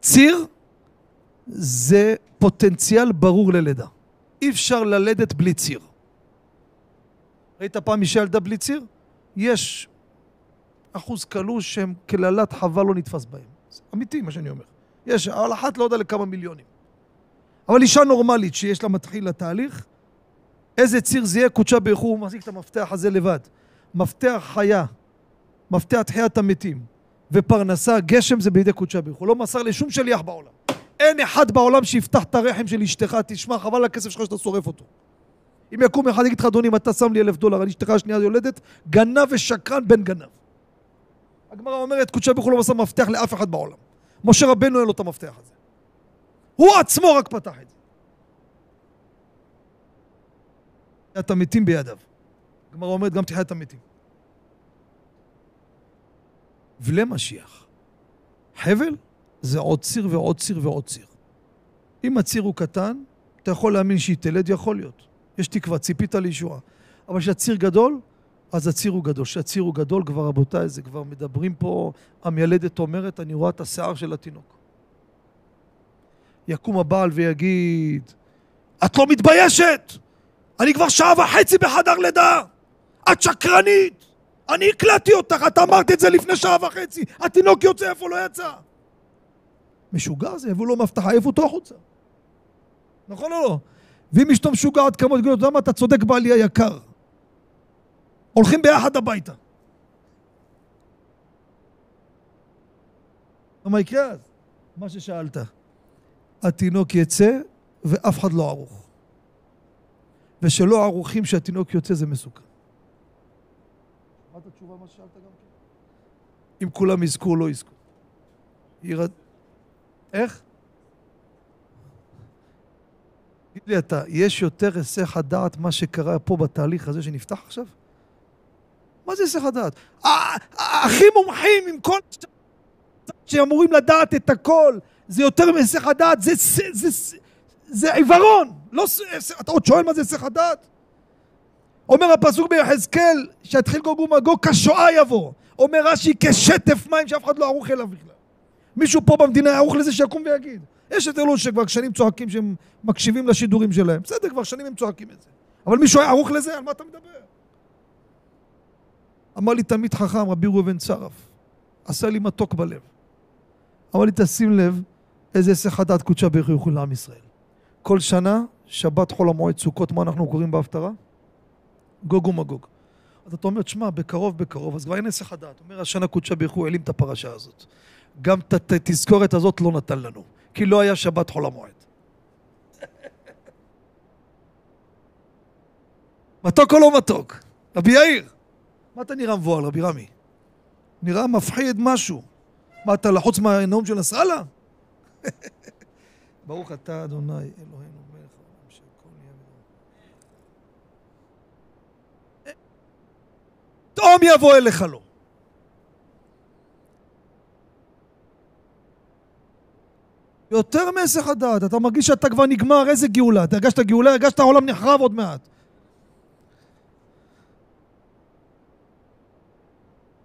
Speaker 1: ציר זה פוטנציאל ברור ללידה. אי אפשר ללדת בלי ציר. ראית פעם אישה ילדה בלי ציר? יש אחוז קלוש שהם קללת חווה לא נתפס בהם. זה אמיתי מה שאני אומר. יש, על אחת לא יודע לכמה מיליונים. אבל אישה נורמלית שיש לה מתחיל לתהליך, איזה ציר זה יהיה, קודשה באיחור, הוא מחזיק את המפתח הזה לבד. מפתח חיה, מפתח תחיית המתים ופרנסה, גשם זה בידי קודשה באיחור. לא מסר לשום שליח בעולם. אין אחד בעולם שיפתח את הרחם של אשתך, תשמע, חבל על הכסף שלך שאתה שורף אותו. אם יקום אחד יגיד לך, אדוני, אם אתה שם לי אלף דולר, אני אשתך השנייה יולדת, גנב ושקרן בן גנב. הגמרא אומרת, קודשי ברוך הוא לא מסר מפתח לאף אחד בעולם. משה רבנו אין לו את המפתח הזה. הוא עצמו רק פתח את זה. תחיית המתים בידיו. הגמרא אומרת גם תחיית המתים. ולמשיח. חבל זה עוד ציר ועוד ציר ועוד ציר. אם הציר הוא קטן, אתה יכול להאמין שהיא תלד, יכול להיות. יש תקווה, ציפית לישועה. אבל כשהציר גדול, אז הציר הוא גדול. כשהציר הוא גדול, כבר רבותיי, זה כבר מדברים פה, המילדת אומרת, אני רואה את השיער של התינוק. יקום הבעל ויגיד, את לא מתביישת! אני כבר שעה וחצי בחדר לידה! את שקרנית! אני הקלטתי אותך, את אמרת את זה לפני שעה וחצי! התינוק יוצא, איפה לא יצא? משוגע זה, הביאו לו מבטחה, העיפו אותו החוצה. נכון או לא? ואם אשתו משוגעת כמות, תגיד לו, אתה מה, צודק בעלי היקר. הולכים ביחד הביתה. מה יקרה אז? מה ששאלת. התינוק יצא ואף אחד לא ערוך. ושלא ערוכים שהתינוק יוצא זה מסוכן. שמעת תשובה מה ששאלת גם כן? אם כולם יזכו או לא יזכו. איך? תגיד לי אתה, יש יותר היסח הדעת מה שקרה פה בתהליך הזה שנפתח עכשיו? מה זה היסח הדעת? הכי מומחים עם כל... שאמורים לדעת את הכל, זה יותר מהיסח הדעת, זה, זה, זה, זה עיוורון. לא, אתה עוד שואל מה זה היסח הדעת? אומר הפסוק ביחזקאל, שיתחיל גוג ומגוג, כשואה יבוא. אומר רש"י כשטף מים שאף אחד לא ערוך אליו בכלל. מישהו פה במדינה ערוך לזה שיקום ויגיד. יש את אלו שכבר שנים צועקים שהם מקשיבים לשידורים שלהם. בסדר, כבר שנים הם צועקים את זה. אבל מישהו היה ערוך לזה? על מה אתה מדבר? אמר לי תלמיד חכם, רבי ראובן צרף, עשה לי מתוק בלב. אמר לי, תשים לב איזה היסח הדעת קודשה הוא לעם ישראל. כל שנה, שבת חול המועד סוכות, מה אנחנו קוראים בהפטרה? גוג ומגוג. אז אתה אומר, תשמע, בקרוב בקרוב, אז כבר אין היסח הדעת. אומר, השנה קודשה הוא העלים את הפרשה הזאת. גם את התזכורת הזאת לא נתן לנו, כי לא היה שבת חול המועד. מתוק או לא מתוק? רבי יאיר, מה אתה נראה מבוהל, רבי רמי? נראה מפחיד משהו. מה, אתה לחוץ מהנאום של נסראללה? [laughs] ברוך אתה, אדוני, אלוהינו מלך העולם שהכל נהיה. פתאום יבוא אליך לו. יותר מהיסח הדעת, אתה מרגיש שאתה כבר נגמר, איזה גאולה? אתה הרגשת גאולה? הרגשת העולם נחרב עוד מעט.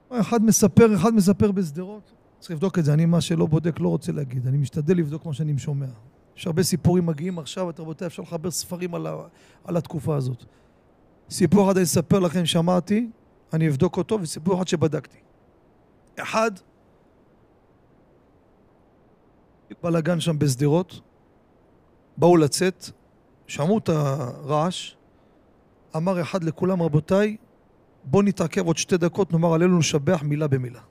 Speaker 1: אחד מספר, אחד מספר בשדרות, צריך לבדוק את זה, אני מה שלא בודק לא רוצה להגיד, אני משתדל לבדוק מה שאני שומע. יש הרבה סיפורים מגיעים עכשיו, את רבותיי, אפשר לחבר ספרים על, ה, על התקופה הזאת. סיפור אחד אני אספר לכם, שמעתי, אני אבדוק אותו, וסיפור אחד שבדקתי. אחד, בלאגן שם בשדרות, באו לצאת, שמעו את הרעש, אמר אחד לכולם, רבותיי, בואו נתעכב עוד שתי דקות, נאמר עלינו לשבח מילה במילה.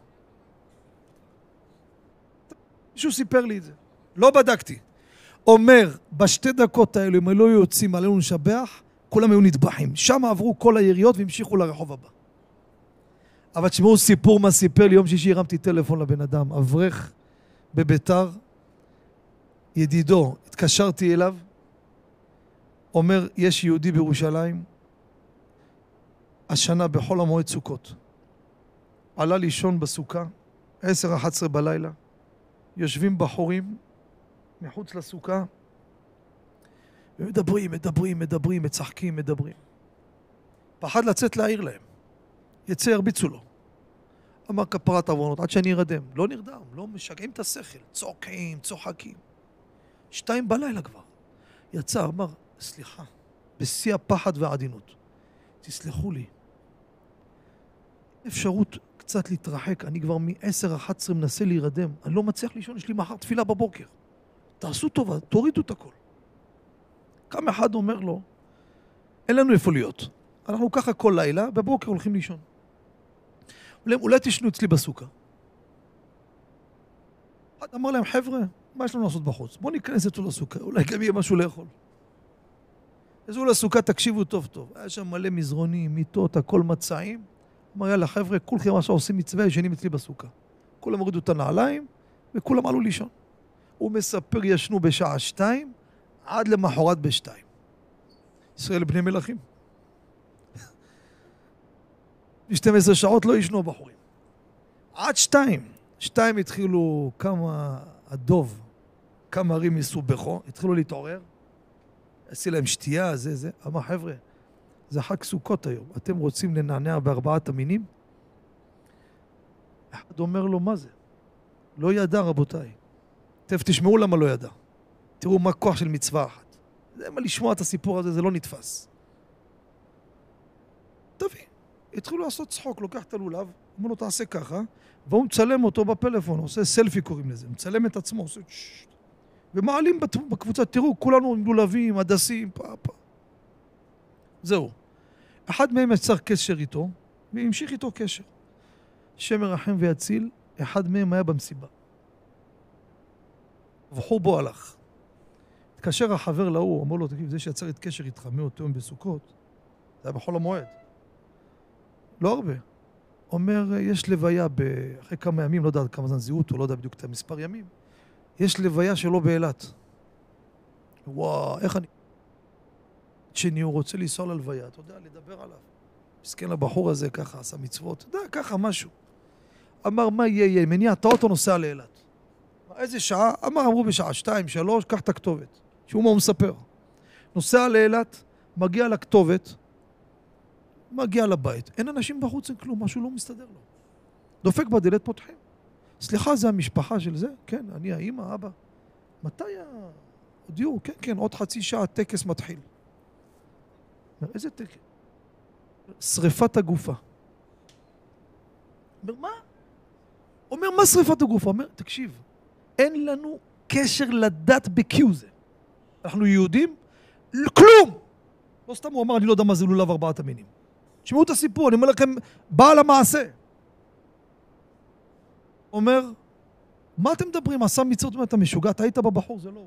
Speaker 1: מישהו סיפר לי את זה, לא בדקתי. אומר, בשתי דקות האלו, אם לא יוצאים עלינו לשבח, כולם היו נטבחים. שם עברו כל היריות והמשיכו לרחוב הבא. אבל תשמעו סיפור מה סיפר לי, יום שישי הרמתי טלפון לבן אדם, אברך בביתר, ידידו, התקשרתי אליו, אומר, יש יהודי בירושלים, השנה בחול המועד סוכות. עלה לישון בסוכה, עשר, אחת עשרה בלילה, יושבים בחורים מחוץ לסוכה, ומדברים, מדברים, מדברים, מצחקים, מדברים. פחד לצאת להעיר להם. יצא, ירביצו לו. אמר כפרת עוונות, עד שאני ארדם. לא נרדם, לא משגעים את השכל. צועקים, צוחקים. שתיים בלילה כבר. יצא, אמר, סליחה, בשיא הפחד והעדינות. תסלחו לי. אפשרות קצת להתרחק, אני כבר מ-10-11 מנסה להירדם, אני לא מצליח לישון, יש לי מחר תפילה בבוקר. תעשו טובה, תורידו את הכל. קם אחד אומר לו, אין לנו איפה להיות. אנחנו ככה כל לילה, בבוקר הולכים לישון. אולי, אולי תשנו אצלי בסוכה. אחד אמר להם, חבר'ה, מה יש לנו לעשות בחוץ? בואו ניכנס אצלו לסוכה, אולי גם יהיה משהו לאכול. יצאו לסוכה, תקשיבו טוב טוב. היה שם מלא מזרונים, מיטות, הכל מצעים. אמר, יאללה, חבר'ה, כולכם עכשיו עושים מצווה, ישנים אצלי בסוכה. כולם הורידו את הנעליים, וכולם עלו לישון. הוא מספר, ישנו בשעה שתיים, עד למחרת בשתיים. ישראל בני מלכים. ב-12 שעות לא ישנו הבחורים. עד שתיים. שתיים התחילו כמה הדוב, כמה ערים מסובכו, התחילו להתעורר. עשי להם שתייה, זה, זה. אמר, חבר'ה, זה חג סוכות היום. אתם רוצים לנענע בארבעת המינים? אחד אומר לו, מה זה? לא ידע, רבותיי. תכף תשמעו למה לא ידע. תראו מה כוח של מצווה אחת. זה מה לשמוע את הסיפור הזה, זה לא נתפס. תביא. התחילו לעשות צחוק, לוקח את הלולב, אומר לו, תעשה ככה, והוא מצלם אותו בפלאפון, עושה סלפי קוראים לזה, מצלם את עצמו, עושה ששש. ומעלים בקבוצה, תראו, כולנו לולבים, הדסים, פה, פה. זהו. אחד מהם יצר קשר איתו, והמשיך איתו קשר. השם מרחם ויציל, אחד מהם היה במסיבה. ובחור בו הלך. התקשר החבר להוא, אמר לו, תגיד, זה שיצר את קשר איתך מאותו יום בסוכות, זה היה בחול המועד. לא הרבה. אומר, יש לוויה, ב... אחרי כמה ימים, לא יודע כמה זמן זיהו אותו, לא יודע בדיוק את המספר ימים, יש לוויה שלו באילת. וואו, איך אני... שני, הוא רוצה לנסוע ללוויה, אתה יודע, לדבר עליו. מסכן הבחור הזה ככה, עשה מצוות, אתה יודע, ככה, משהו. אמר, מה יהיה, יהיה, מניע את האוטו, נוסע לאילת. איזה שעה? אמר, אמרו בשעה שתיים, שלוש, קח את הכתובת. שהוא מה הוא מספר. נוסע לאילת, מגיע לכתובת, מגיע לבית, אין אנשים בחוץ, אין כלום, משהו לא מסתדר לו. דופק בדלת, פותחים. סליחה, זה המשפחה של זה? כן, אני האימא, אבא. מתי ה... הודיעו, כן, כן, עוד חצי שעה הטקס מתחיל. איזה טקס? שריפת הגופה. אומר, מה? אומר, מה שריפת הגופה? אומר, תקשיב, אין לנו קשר לדת בקיו זה. אנחנו יהודים? כלום! לא סתם הוא אמר, אני לא יודע מה זה לולב ארבעת המינים. תשמעו את הסיפור, אני אומר לכם, בעל המעשה. אומר, מה אתם מדברים? עשה מצוות, אתה משוגע, אתה היית בבחור, זה לא.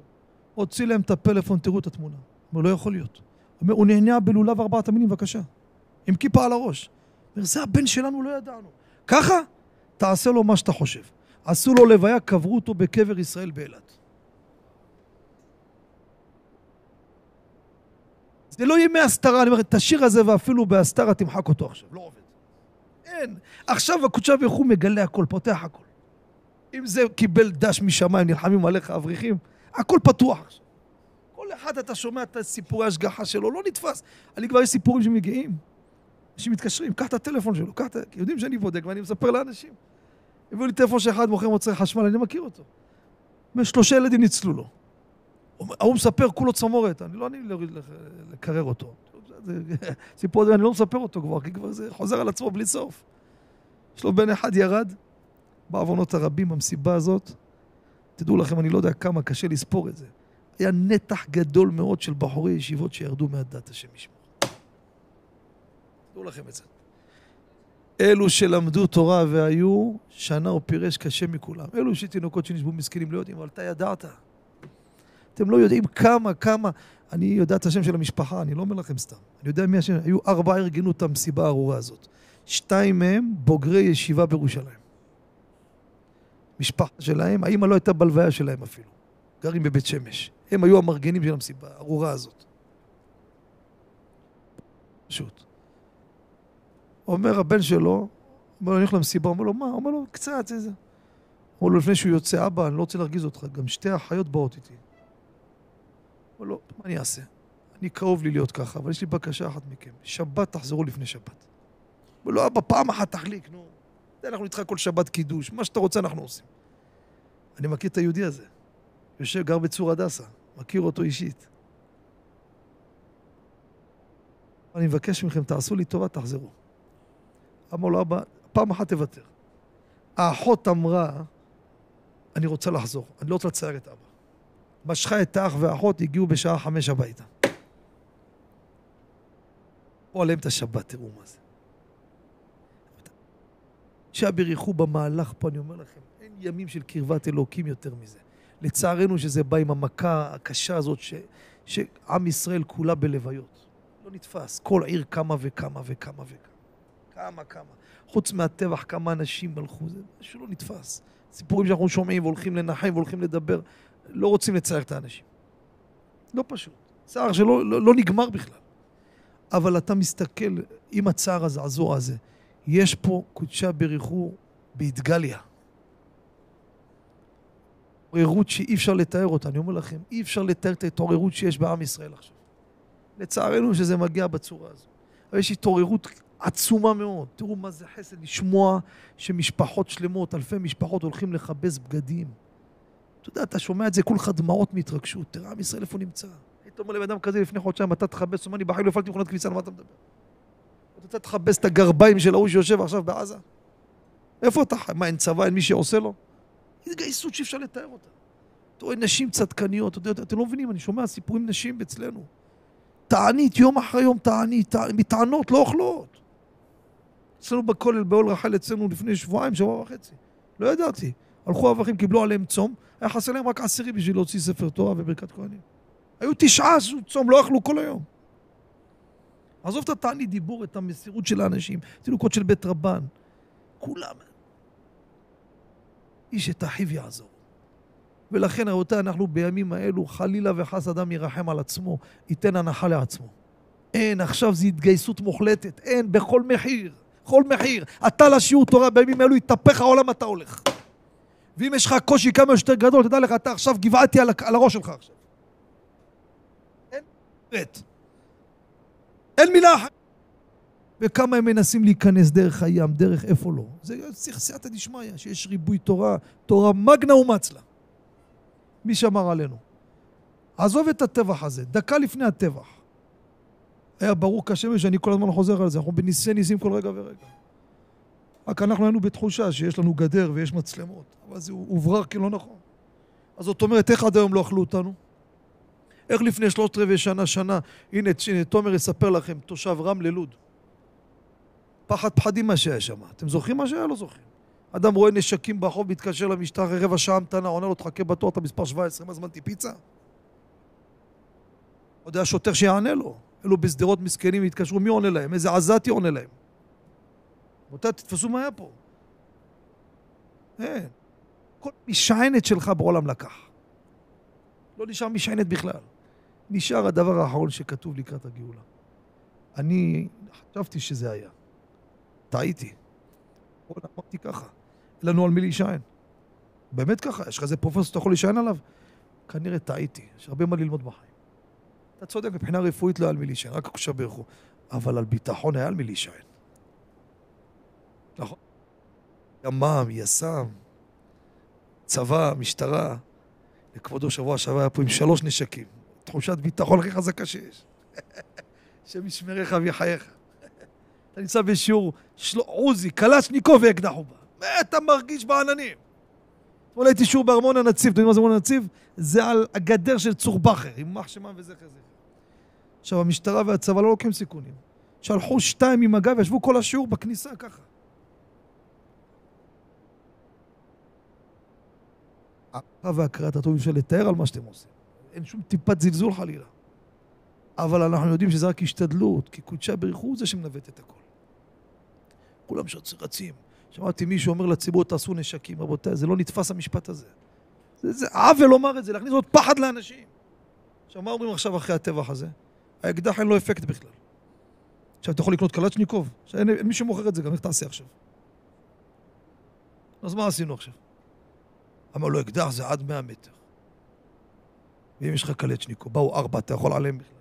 Speaker 1: הוציא להם את הפלאפון, תראו את התמונה. אומר, לא יכול להיות. אומר, הוא נהנה בלולב ארבעת המינים, בבקשה. עם כיפה על הראש. אומר, זה הבן שלנו, לא ידענו. ככה, תעשה לו מה שאתה חושב. עשו לו לוויה, קברו אותו בקבר ישראל באילת. זה לא ימי הסתרה, אני אומר, את השיר הזה ואפילו בהסתרה תמחק אותו עכשיו, לא עובד. אין. עכשיו הקודשא ברוך הוא מגלה הכל, פותח הכל. אם זה קיבל דש משמיים, נלחמים עליך אברכים, הכל פתוח עכשיו. כל אחד אתה שומע את סיפורי ההשגחה שלו, לא נתפס. אני כבר יש סיפורים שמגיעים. אנשים מתקשרים, קח את הטלפון שלו, קח את ה... יודעים שאני בודק ואני מספר לאנשים. הביאו לי טלפון שאחד מוכר מוצרי חשמל, אני מכיר אותו. שלושה ילדים ניצלו לו. ההוא מספר כולו צמורת, אני לא אני לקרר אותו. סיפור הזה, אני לא מספר אותו כבר, כי כבר זה חוזר על עצמו בלי סוף. יש לו בן אחד ירד, בעוונות הרבים במסיבה הזאת. תדעו לכם, אני לא יודע כמה קשה לספור את זה. היה נתח גדול מאוד של בחורי ישיבות שירדו מהדת, השם ישמור. תדעו לכם את זה. אלו שלמדו תורה והיו, שנה הוא פירש קשה מכולם. אלו שתינוקות שנשבו מסכנים לא יודעים, אבל אתה ידעת. אתם לא יודעים כמה, כמה. אני יודע את השם של המשפחה, אני לא אומר לכם סתם. אני יודע מי השם. היו ארבעה ארגנו את המסיבה הארורה הזאת. שתיים מהם בוגרי ישיבה בירושלים. משפחה שלהם, האמא לא הייתה בלוויה שלהם אפילו. גרים בבית שמש. הם היו המארגנים של המסיבה הארורה הזאת. פשוט. אומר הבן שלו, אומר לו, אני הולך למסיבה, אומר לו, מה? אומר לו, קצת, איזה... אומר לו, לפני שהוא יוצא, אבא, אני לא רוצה להרגיז אותך, גם שתי אחיות באות איתי. אומר לו, מה אני אעשה? אני קרוב לי להיות ככה, אבל יש לי בקשה אחת מכם. שבת תחזרו לפני שבת. אומר לו, אבא, פעם אחת תחליק, נו. אנחנו איתך כל שבת קידוש, מה שאתה רוצה אנחנו עושים. אני מכיר את היהודי הזה. יושב, גר בצור הדסה, מכיר אותו אישית. אני מבקש מכם, תעשו לי טובה, תחזרו. אמר לו, אבא, פעם אחת תוותר. האחות אמרה, אני רוצה לחזור, אני לא רוצה לצייר את אבא. משכה את האח והאחות, הגיעו בשעה חמש הביתה. פה עליהם את השבת, תראו מה זה. שהבריחו במהלך פה, אני אומר לכם, אין ימים של קרבת אלוקים יותר מזה. לצערנו שזה בא עם המכה הקשה הזאת, ש, שעם ישראל כולה בלוויות. לא נתפס. כל עיר כמה וכמה וכמה וכמה. כמה כמה. חוץ מהטבח, כמה אנשים הלכו, זה משהו לא נתפס. סיפורים שאנחנו שומעים והולכים לנחם והולכים לדבר, לא רוצים לצייר את האנשים. לא פשוט. צער שלא לא, לא נגמר בכלל. אבל אתה מסתכל, עם הצער הזעזוע הזה, יש פה קודשה בריחו באתגליה. התעוררות שאי אפשר לתאר אותה, אני אומר לכם, אי אפשר לתאר את ההתעוררות שיש בעם ישראל עכשיו. לצערנו שזה מגיע בצורה הזו. אבל יש התעוררות עצומה מאוד. תראו מה זה חסד לשמוע שמשפחות שלמות, אלפי משפחות הולכים לכבס בגדים. אתה יודע, אתה שומע את זה, כולך דמעות מהתרגשות. תראה, עם ישראל איפה נמצא? היית אומר לבן אדם כזה לפני חודשיים, אתה תכבס, הוא אומר לי, בחיים לא הפעלתי מכונת כביסה, על מה אתה מדבר? אתה רוצה תכבס את הגרביים של ההוא שיושב עכשיו בעזה? איפה אתה חי? מה, אין צבא, אין מי שעושה לו? התגייסות שאי אפשר לתאר אותה. אתה רואה נשים צדקניות, אתה יודע, אתם לא מבינים, אני שומע סיפורים נשים אצלנו. תענית, יום אחרי יום תענית, מטענות, לא אוכלות. אצלנו בכולל, באוהל רחל, אצלנו לפני שבועיים, שבוע וחצי. לא ידעתי. הלכו אברכים, קיבלו עליהם צום, היה חסר להם רק עשירי בשביל להוציא ספר תורה וברכת כהנים. היו תשעה צום, לא אכלו כל היום. עזוב את התענית דיבור, את המסירות של האנשים, תינוקות של בית רבן. כולם. איש את אחיו יעזור. ולכן, רבותיי, אנחנו בימים האלו, חלילה וחס אדם ירחם על עצמו, ייתן הנחה לעצמו. אין, עכשיו זו התגייסות מוחלטת, אין, בכל מחיר, בכל מחיר. אתה לשיעור תורה בימים האלו, יתהפך העולם, אתה הולך. ואם יש לך קושי כמה שיותר גדול, תדע לך, אתה עכשיו גבעתי על, על הראש שלך עכשיו. אין, אין מילה אחת. וכמה הם מנסים להיכנס דרך הים, דרך איפה לא. זה צריך סייעתא דשמיא, שיש ריבוי תורה, תורה מגנה ומצלה. מי שמר עלינו? עזוב את הטבח הזה, דקה לפני הטבח. היה ברור כשמש, אני כל הזמן חוזר על זה, אנחנו בניסי ניסים כל רגע ורגע. רק אנחנו היינו בתחושה שיש לנו גדר ויש מצלמות, אבל זה הוברר כלא נכון. אז זאת אומרת, איך עד היום לא אכלו אותנו? איך לפני שלושת רבעי שנה, שנה, הנה, הנה, תומר יספר לכם, תושב רמלה לוד. פחד פחדים מה שהיה שם. אתם זוכרים מה שהיה? לא זוכרים. אדם רואה נשקים ברחוב, מתקשר למשטרה אחרי רבע שעה המתנה, עונה לו, תחכה בתור, אתה מספר 17, מה זמנתי פיצה? עוד היה שוטר שיענה לו. אלו בשדרות מסכנים התקשרו, מי עונה להם? איזה עזתי עונה להם? רבותיי, תתפסו מה היה פה. אין. כל משענת שלך בעולם לקח. לא נשאר משענת בכלל. נשאר הדבר האחרון שכתוב לקראת הגאולה. אני חשבתי שזה היה. טעיתי. אמרתי ככה, אין לנו על מי להישען. באמת ככה, יש לך איזה פרופסור שאתה יכול להישען עליו? כנראה טעיתי, יש הרבה מה ללמוד בחיים. אתה צודק, מבחינה רפואית לא היה על מי להישען, רק הקושה ברכו. אבל על ביטחון היה על מי להישען. נכון. ימ"מ, יס"מ, צבא, משטרה. לכבודו שבוע שעבר היה פה עם שלוש נשקים. תחושת ביטחון הכי חזקה שיש. [laughs] השם ישמרך ויחייך. [laughs] אתה נמצא בשיעור של... עוזי, קלצ'ניקוב ואקדח הוא בא. מה אתה מרגיש בעננים? אתמול הייתי שיעור בארמון הנציב, אתם יודעים מה זה ארמון הנציב? זה על הגדר של צור בכר, עם מח שמם וזכר זכר. עכשיו, המשטרה והצבא לא לוקחים סיכונים. שלחו שתיים עם מג"ב וישבו כל השיעור בכניסה ככה. ההערכה והקריאת הטוב אפשר לתאר על מה שאתם עושים. אין שום טיפת זלזול חלילה. אבל אנחנו יודעים שזה רק השתדלות, כי קודשה בריחו הוא זה שמנווט את הכל. כולם רצים. שמעתי מישהו אומר לציבור, תעשו נשקים. רבותיי, זה לא נתפס המשפט הזה. זה, זה עוול לומר את זה, להכניס עוד פחד לאנשים. עכשיו, מה אומרים עכשיו אחרי הטבח הזה? האקדח אין לו אפקט בכלל. עכשיו, אתה יכול לקנות קלצ'ניקוב? אין, אין מי שמוכר את זה, גם איך תעשה עכשיו? אז מה עשינו עכשיו? אמר לו, אקדח זה עד 100 מטר. ואם יש לך קלצ'ניקוב, באו ארבע, אתה יכול עליהם בכלל.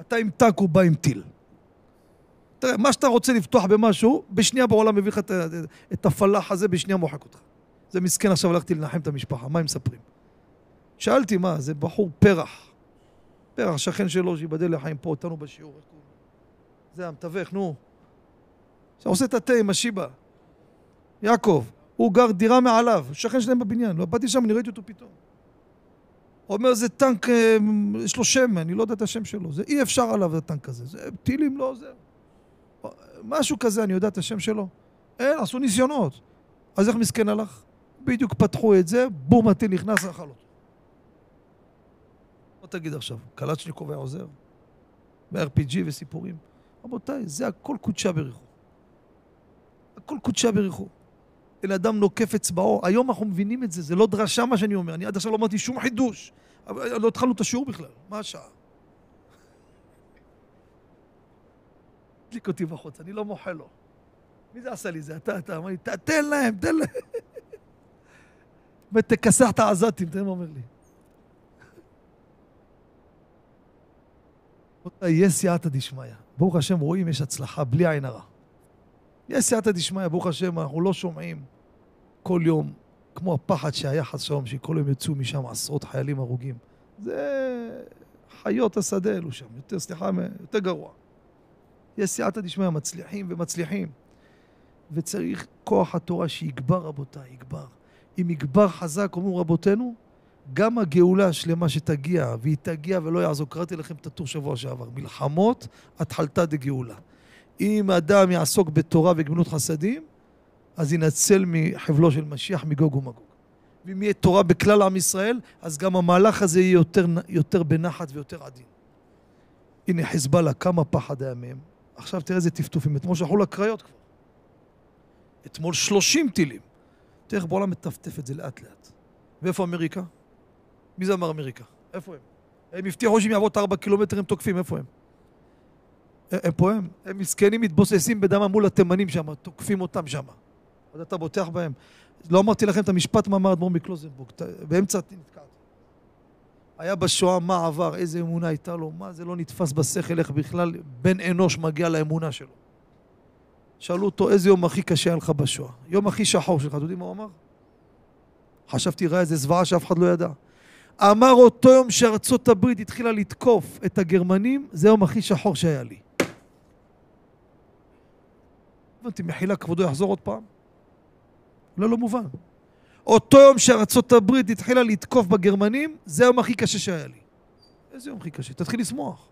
Speaker 1: אתה עם טאק, הוא בא עם טיל. תראה, מה שאתה רוצה לפתוח במשהו, בשנייה בעולם מביא לך את הפלאח הזה, בשנייה מוחק אותך. זה מסכן, עכשיו הלכתי לנחם את המשפחה, מה הם מספרים? שאלתי, מה, זה בחור פרח. פרח, שכן שלו, שיבדל לחיים פה, אותנו בשיעור. זה המתווך, נו. שעושה את התה עם השיבה. יעקב, הוא גר דירה מעליו, שכן שלהם בבניין. לא באתי שם, אני ראיתי אותו פתאום. אומר, זה טנק, אה, יש לו שם, אני לא יודע את השם שלו. זה אי אפשר עליו, הטנק הזה. זה טילים, לא זה. משהו כזה, אני יודע את השם שלו. אין, עשו ניסיונות. אז איך מסכן הלך? בדיוק פתחו את זה, בום, הטיל נכנס, אכל אותו. מה תגיד עכשיו, קלצ'ניקוב היה עוזר? ב-RPG וסיפורים. רבותיי, זה הכל קודשה בריחו. הכל קודשה בריחו. בן אדם נוקף אצבעו. היום אנחנו מבינים את זה, זה לא דרשה מה שאני אומר. אני עד עכשיו לא אמרתי שום חידוש. לא התחלנו את השיעור בכלל. מה השעה? הדליק אותי בחוץ, אני לא מוחל לו. מי זה עשה לי זה? אתה, אתה. אמר לי, תן להם, תן להם. ותכסח את העזתים, תראה מה אומר לי. יש סייעתא דשמיא. ברוך השם, רואים, יש הצלחה, בלי עין הרע. יש סייעתא דשמיא, ברוך השם, אנחנו לא שומעים כל יום, כמו הפחד שהיה חסום, שכל יום יצאו משם עשרות חיילים הרוגים. זה חיות השדה אלו שם, יותר, סליחה, יותר גרוע. יש סייעתא דשמיא, מצליחים ומצליחים. וצריך כוח התורה שיגבר, רבותיי, יגבר. אם יגבר חזק, אומרים רבותינו, גם הגאולה השלמה שתגיע, והיא תגיע ולא יעזור, קראתי לכם את הטור שבוע שעבר, מלחמות, התחלתא דגאולה. אם אדם יעסוק בתורה וגמילות חסדים, אז ינצל מחבלו של משיח מגוג ומגוג. ואם יהיה תורה בכלל עם ישראל, אז גם המהלך הזה יהיה יותר, יותר בנחת ויותר עדין. הנה חיזבאללה, כמה פחד היה מהם. עכשיו תראה איזה טפטופים. אתמול שלחו לקריות כבר. אתמול שלושים טילים. תראה איך בעולם מטפטף את זה לאט לאט. ואיפה אמריקה? מי זה אמר אמריקה? איפה הם? הם הבטיחו שאם יעבוד ארבע קילומטר הם תוקפים, איפה הם? הם פה הם, הם מסכנים מתבוססים בדמם מול התימנים שם, תוקפים אותם שם. אז אתה בוטח בהם. לא אמרתי לכם את המשפט מה אמר אדמו"ר מקלוזנבורג, באמצע נתקעתי. היה בשואה מה עבר, איזה אמונה הייתה לו, מה זה לא נתפס בשכל, איך בכלל בן אנוש מגיע לאמונה שלו. שאלו אותו, איזה יום הכי קשה היה לך בשואה? יום הכי שחור שלך, אתם יודעים מה הוא אמר? חשבתי, ראה איזה זוועה שאף אחד לא ידע. אמר אותו יום שארצות הברית התחילה לתקוף את הגרמנים, זה היום הכי שחור שהיה לי. הבנתי, מחילה כבודו יחזור עוד פעם? לא, לא מובן. אותו יום שארצות הברית התחילה לתקוף בגרמנים, זה היום הכי קשה שהיה לי. איזה יום הכי קשה? תתחיל לשמוח.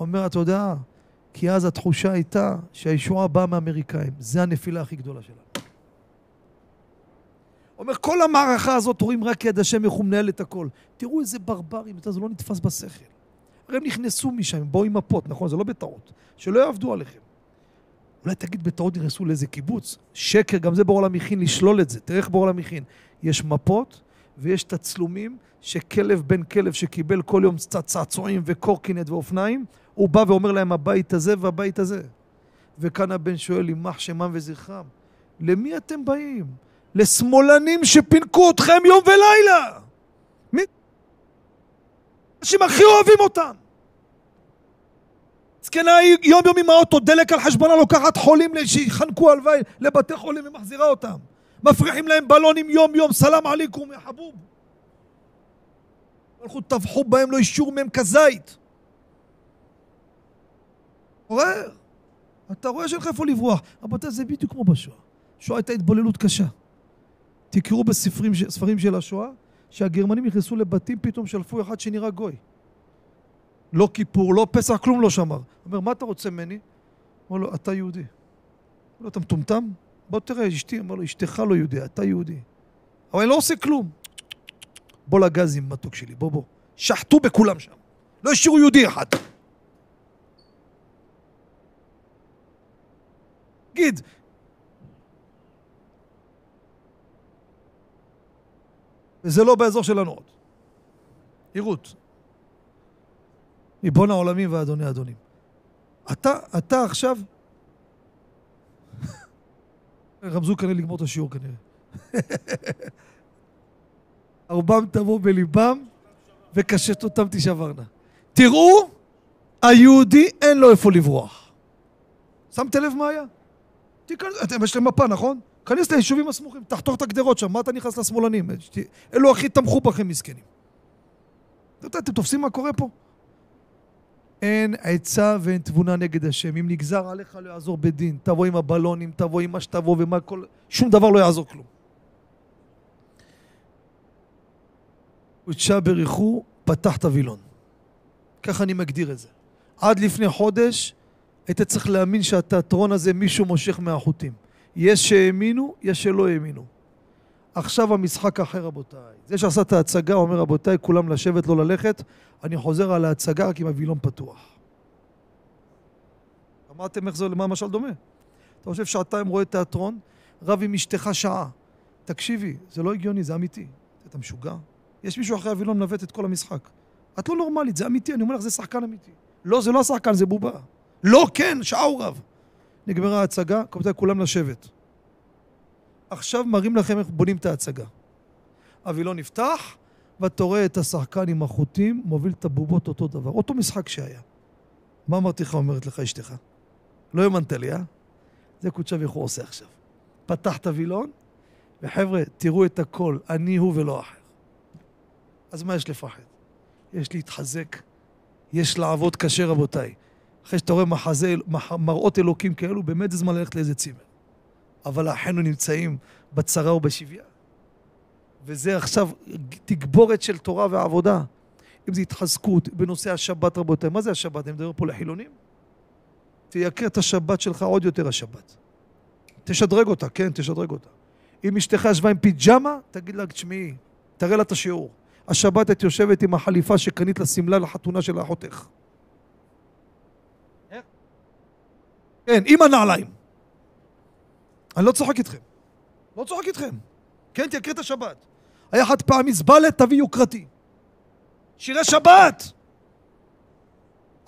Speaker 1: אומר, אתה יודע, כי אז התחושה הייתה שהישועה באה מהאמריקאים. זה הנפילה הכי גדולה שלנו. אומר, כל המערכה הזאת רואים רק יד השם איך הוא מנהל את הכל. תראו איזה ברברים, זה לא נתפס בשכל. הרי הם נכנסו משם, הם באו עם מפות, נכון? זה לא בטעות. שלא יעבדו עליכם. אולי תגיד בטעות נכנסו לאיזה קיבוץ? שקר, גם זה בור העולם הכין לשלול את זה. תראה איך בור העולם הכין. יש מפות ויש תצלומים שכלב בן כלב שקיבל כל יום צעצועים וקורקינט ואופניים, הוא בא ואומר להם הבית הזה והבית הזה. וכאן הבן שואל, יימח שמם וזכרם, למי אתם באים? לשמאלנים שפינקו אתכם יום ולילה! מי? אנשים הכי אוהבים אותם! זקנה יום יום עם האוטו, דלק על חשבונה, לוקחת חולים שיחנקו הלוואי לבתי חולים ומחזירה אותם. מפריחים להם בלונים יום יום, סלאם עליכום יא חבוב. הלכו טבחו בהם, לא אישור מהם כזית. רואה? אתה רואה שאין לך איפה לברוח. רבותיי, זה בדיוק כמו בשואה. שואה הייתה התבוללות קשה. תקראו בספרים של השואה, שהגרמנים נכנסו לבתים, פתאום שלפו אחד שנראה גוי. לא כיפור, לא פסח, כלום לא שמר. אומר, מה אתה רוצה ממני? אמר לו, אתה יהודי. אמר לו, אתה מטומטם? בוא תראה, אשתי, אמר לו, אשתך לא יהודי, אתה יהודי. אבל אני לא עושה כלום. בוא לגזים, מתוק שלי, בוא בוא. שחטו בכולם שם. לא השאירו יהודי אחד. תגיד, וזה לא באזור שלנו עוד. עירות. ריבון העולמים ואדוני האדונים. אתה, אתה עכשיו... רמזו כנראה לגמור את השיעור כנראה. ארבם תבוא בליבם וקשת אותם תשברנה. תראו, היהודי אין לו איפה לברוח. שמת לב מה היה? תיכנס, יש להם מפה, נכון? כנס ליישובים הסמוכים, תחתור את הגדרות שם, מה אתה נכנס לשמאלנים? אלו הכי תמכו בכם מסכנים. אתם תופסים מה קורה פה? אין עצה ואין תבונה נגד השם. אם נגזר עליך לא יעזור בדין. תבוא עם הבלונים, תבוא עם מה שתבוא ומה כל... שום דבר לא יעזור כלום. ותשע בריחו, פתח את הווילון. ככה אני מגדיר את זה. עד לפני חודש היית צריך להאמין שהתיאטרון הזה מישהו מושך מהחוטים. יש שהאמינו, יש שלא האמינו. עכשיו המשחק אחר רבותיי. זה שעשה את ההצגה אומר רבותיי כולם לשבת לא ללכת, אני חוזר על ההצגה רק עם הווילון פתוח. אמרתם איך זה, למה המשל דומה? אתה חושב שעתיים רואה תיאטרון, רב עם אשתך שעה. תקשיבי, זה לא הגיוני, זה אמיתי. אתה משוגע? יש מישהו אחרי הווילון מנווט את כל המשחק. את לא נורמלית, זה אמיתי, אני אומר לך, זה שחקן אמיתי. לא, זה לא השחקן, זה בובה. לא, כן, שעה הוא רב. נגמרה ההצגה, כולם לשבת. עכשיו מראים לכם איך בונים את ההצגה. הווילון נפתח, ואתה רואה את השחקן עם החוטים מוביל את הבובות אותו דבר. אותו משחק שהיה. מה אמרתי לך, אומרת לך אשתך? לא האמנת לי, אה? זה הוא עושה עכשיו. פתח את הווילון, וחבר'ה, תראו את הכל, אני הוא ולא אחר. אז מה יש לפחד? יש להתחזק, יש לעבוד קשה, רבותיי. אחרי שאתה רואה מחזה, מראות אלוקים כאלו, באמת זה זמן ללכת לאיזה צימר. אבל אחינו נמצאים בצרה ובשביה. וזה עכשיו תגבורת של תורה ועבודה. אם זה התחזקות בנושא השבת, רבותיי. מה זה השבת? אני מדבר פה לחילונים? תייקר את השבת שלך עוד יותר השבת. תשדרג אותה, כן, תשדרג אותה. אם אשתך ישבה עם פיג'מה, תגיד לה, תשמעי, תראה לה את השיעור. השבת את יושבת עם החליפה שקנית לשמלה לחתונה של אחותך. כן, עם הנעליים. אני לא צוחק איתכם. לא צוחק איתכם. כן, תקריא את השבת. היה חד פעמי זבלת, תביא יוקרתי. שירי שבת!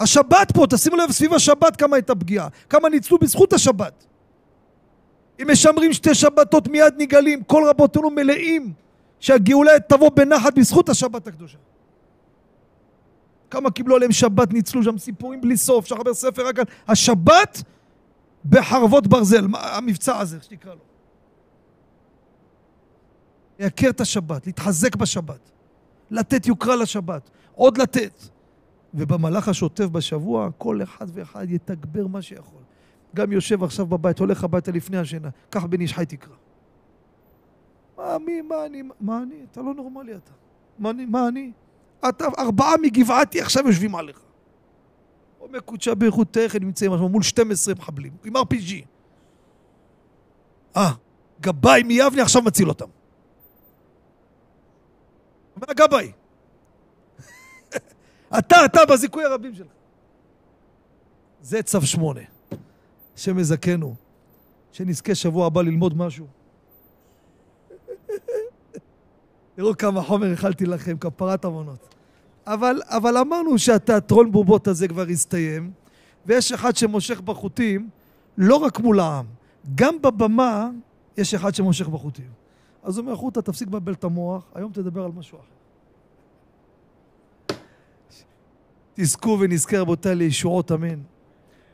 Speaker 1: השבת פה, תשימו לב סביב השבת כמה הייתה פגיעה, כמה ניצלו בזכות השבת. אם משמרים שתי שבתות מיד נגאלים, כל רבותינו מלאים שהגאולה תבוא בנחת בזכות השבת הקדושה. כמה קיבלו עליהם שבת, ניצלו שם סיפורים בלי סוף, אפשר לחבר ספר רק על השבת בחרבות ברזל, המבצע הזה, איך שתקרא לו. לייקר את השבת, להתחזק בשבת, לתת יוקרה לשבת, עוד לתת. ובמהלך השוטף בשבוע, כל אחד ואחד יתגבר מה שיכול. גם יושב עכשיו בבית, הולך הביתה לפני השינה, קח בן איש חי תקרא. מה, מי, מה אני, מה אני? אתה לא נורמלי אתה. מה אני? מה אני? אתה, ארבעה מגבעתי עכשיו יושבים עליך. אומר קודשה באיכותך, הם נמצאים עכשיו מול 12 מחבלים, עם RPG. אה, גבאי מיבנה עכשיו מציל אותם. אומר הגבאי. [laughs] אתה, אתה בזיכוי הרבים שלך. זה צו שמונה. השם יזכנו, שנזכה שבוע הבא ללמוד משהו. [laughs] תראו כמה חומר הכלתי לכם, כפרת עוונות. אבל, אבל אמרנו שהתיאטרון בובות הזה כבר הסתיים, ויש אחד שמושך בחוטים, לא רק מול העם, גם בבמה יש אחד שמושך בחוטים. אז הוא אומר, חוטה, תפסיק לבלבל את המוח, היום תדבר על משהו אחר. תזכו ונזכה, רבותיי, לישועות אמן.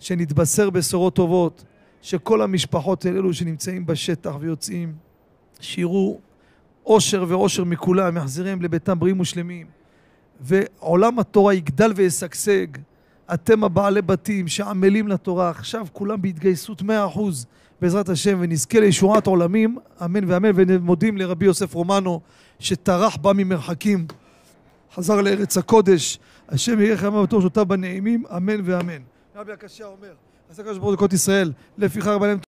Speaker 1: שנתבשר בשורות טובות, שכל המשפחות האלו שנמצאים בשטח ויוצאים, שיראו אושר ואושר מכולם, יחזירם לביתם בריאים ושלמים. ועולם התורה יגדל וישגשג. אתם הבעלי בתים שעמלים לתורה, עכשיו כולם בהתגייסות מאה אחוז בעזרת השם, ונזכה לישועת עולמים, אמן ואמן, ומודים לרבי יוסף רומנו, שטרח בה ממרחקים, חזר לארץ הקודש, השם יהיה חיימה שותיו בנעימים, אמן ואמן. רבי הקשיא אומר, עשה הקדוש ברוך הוא ישראל, לפיכך רבנים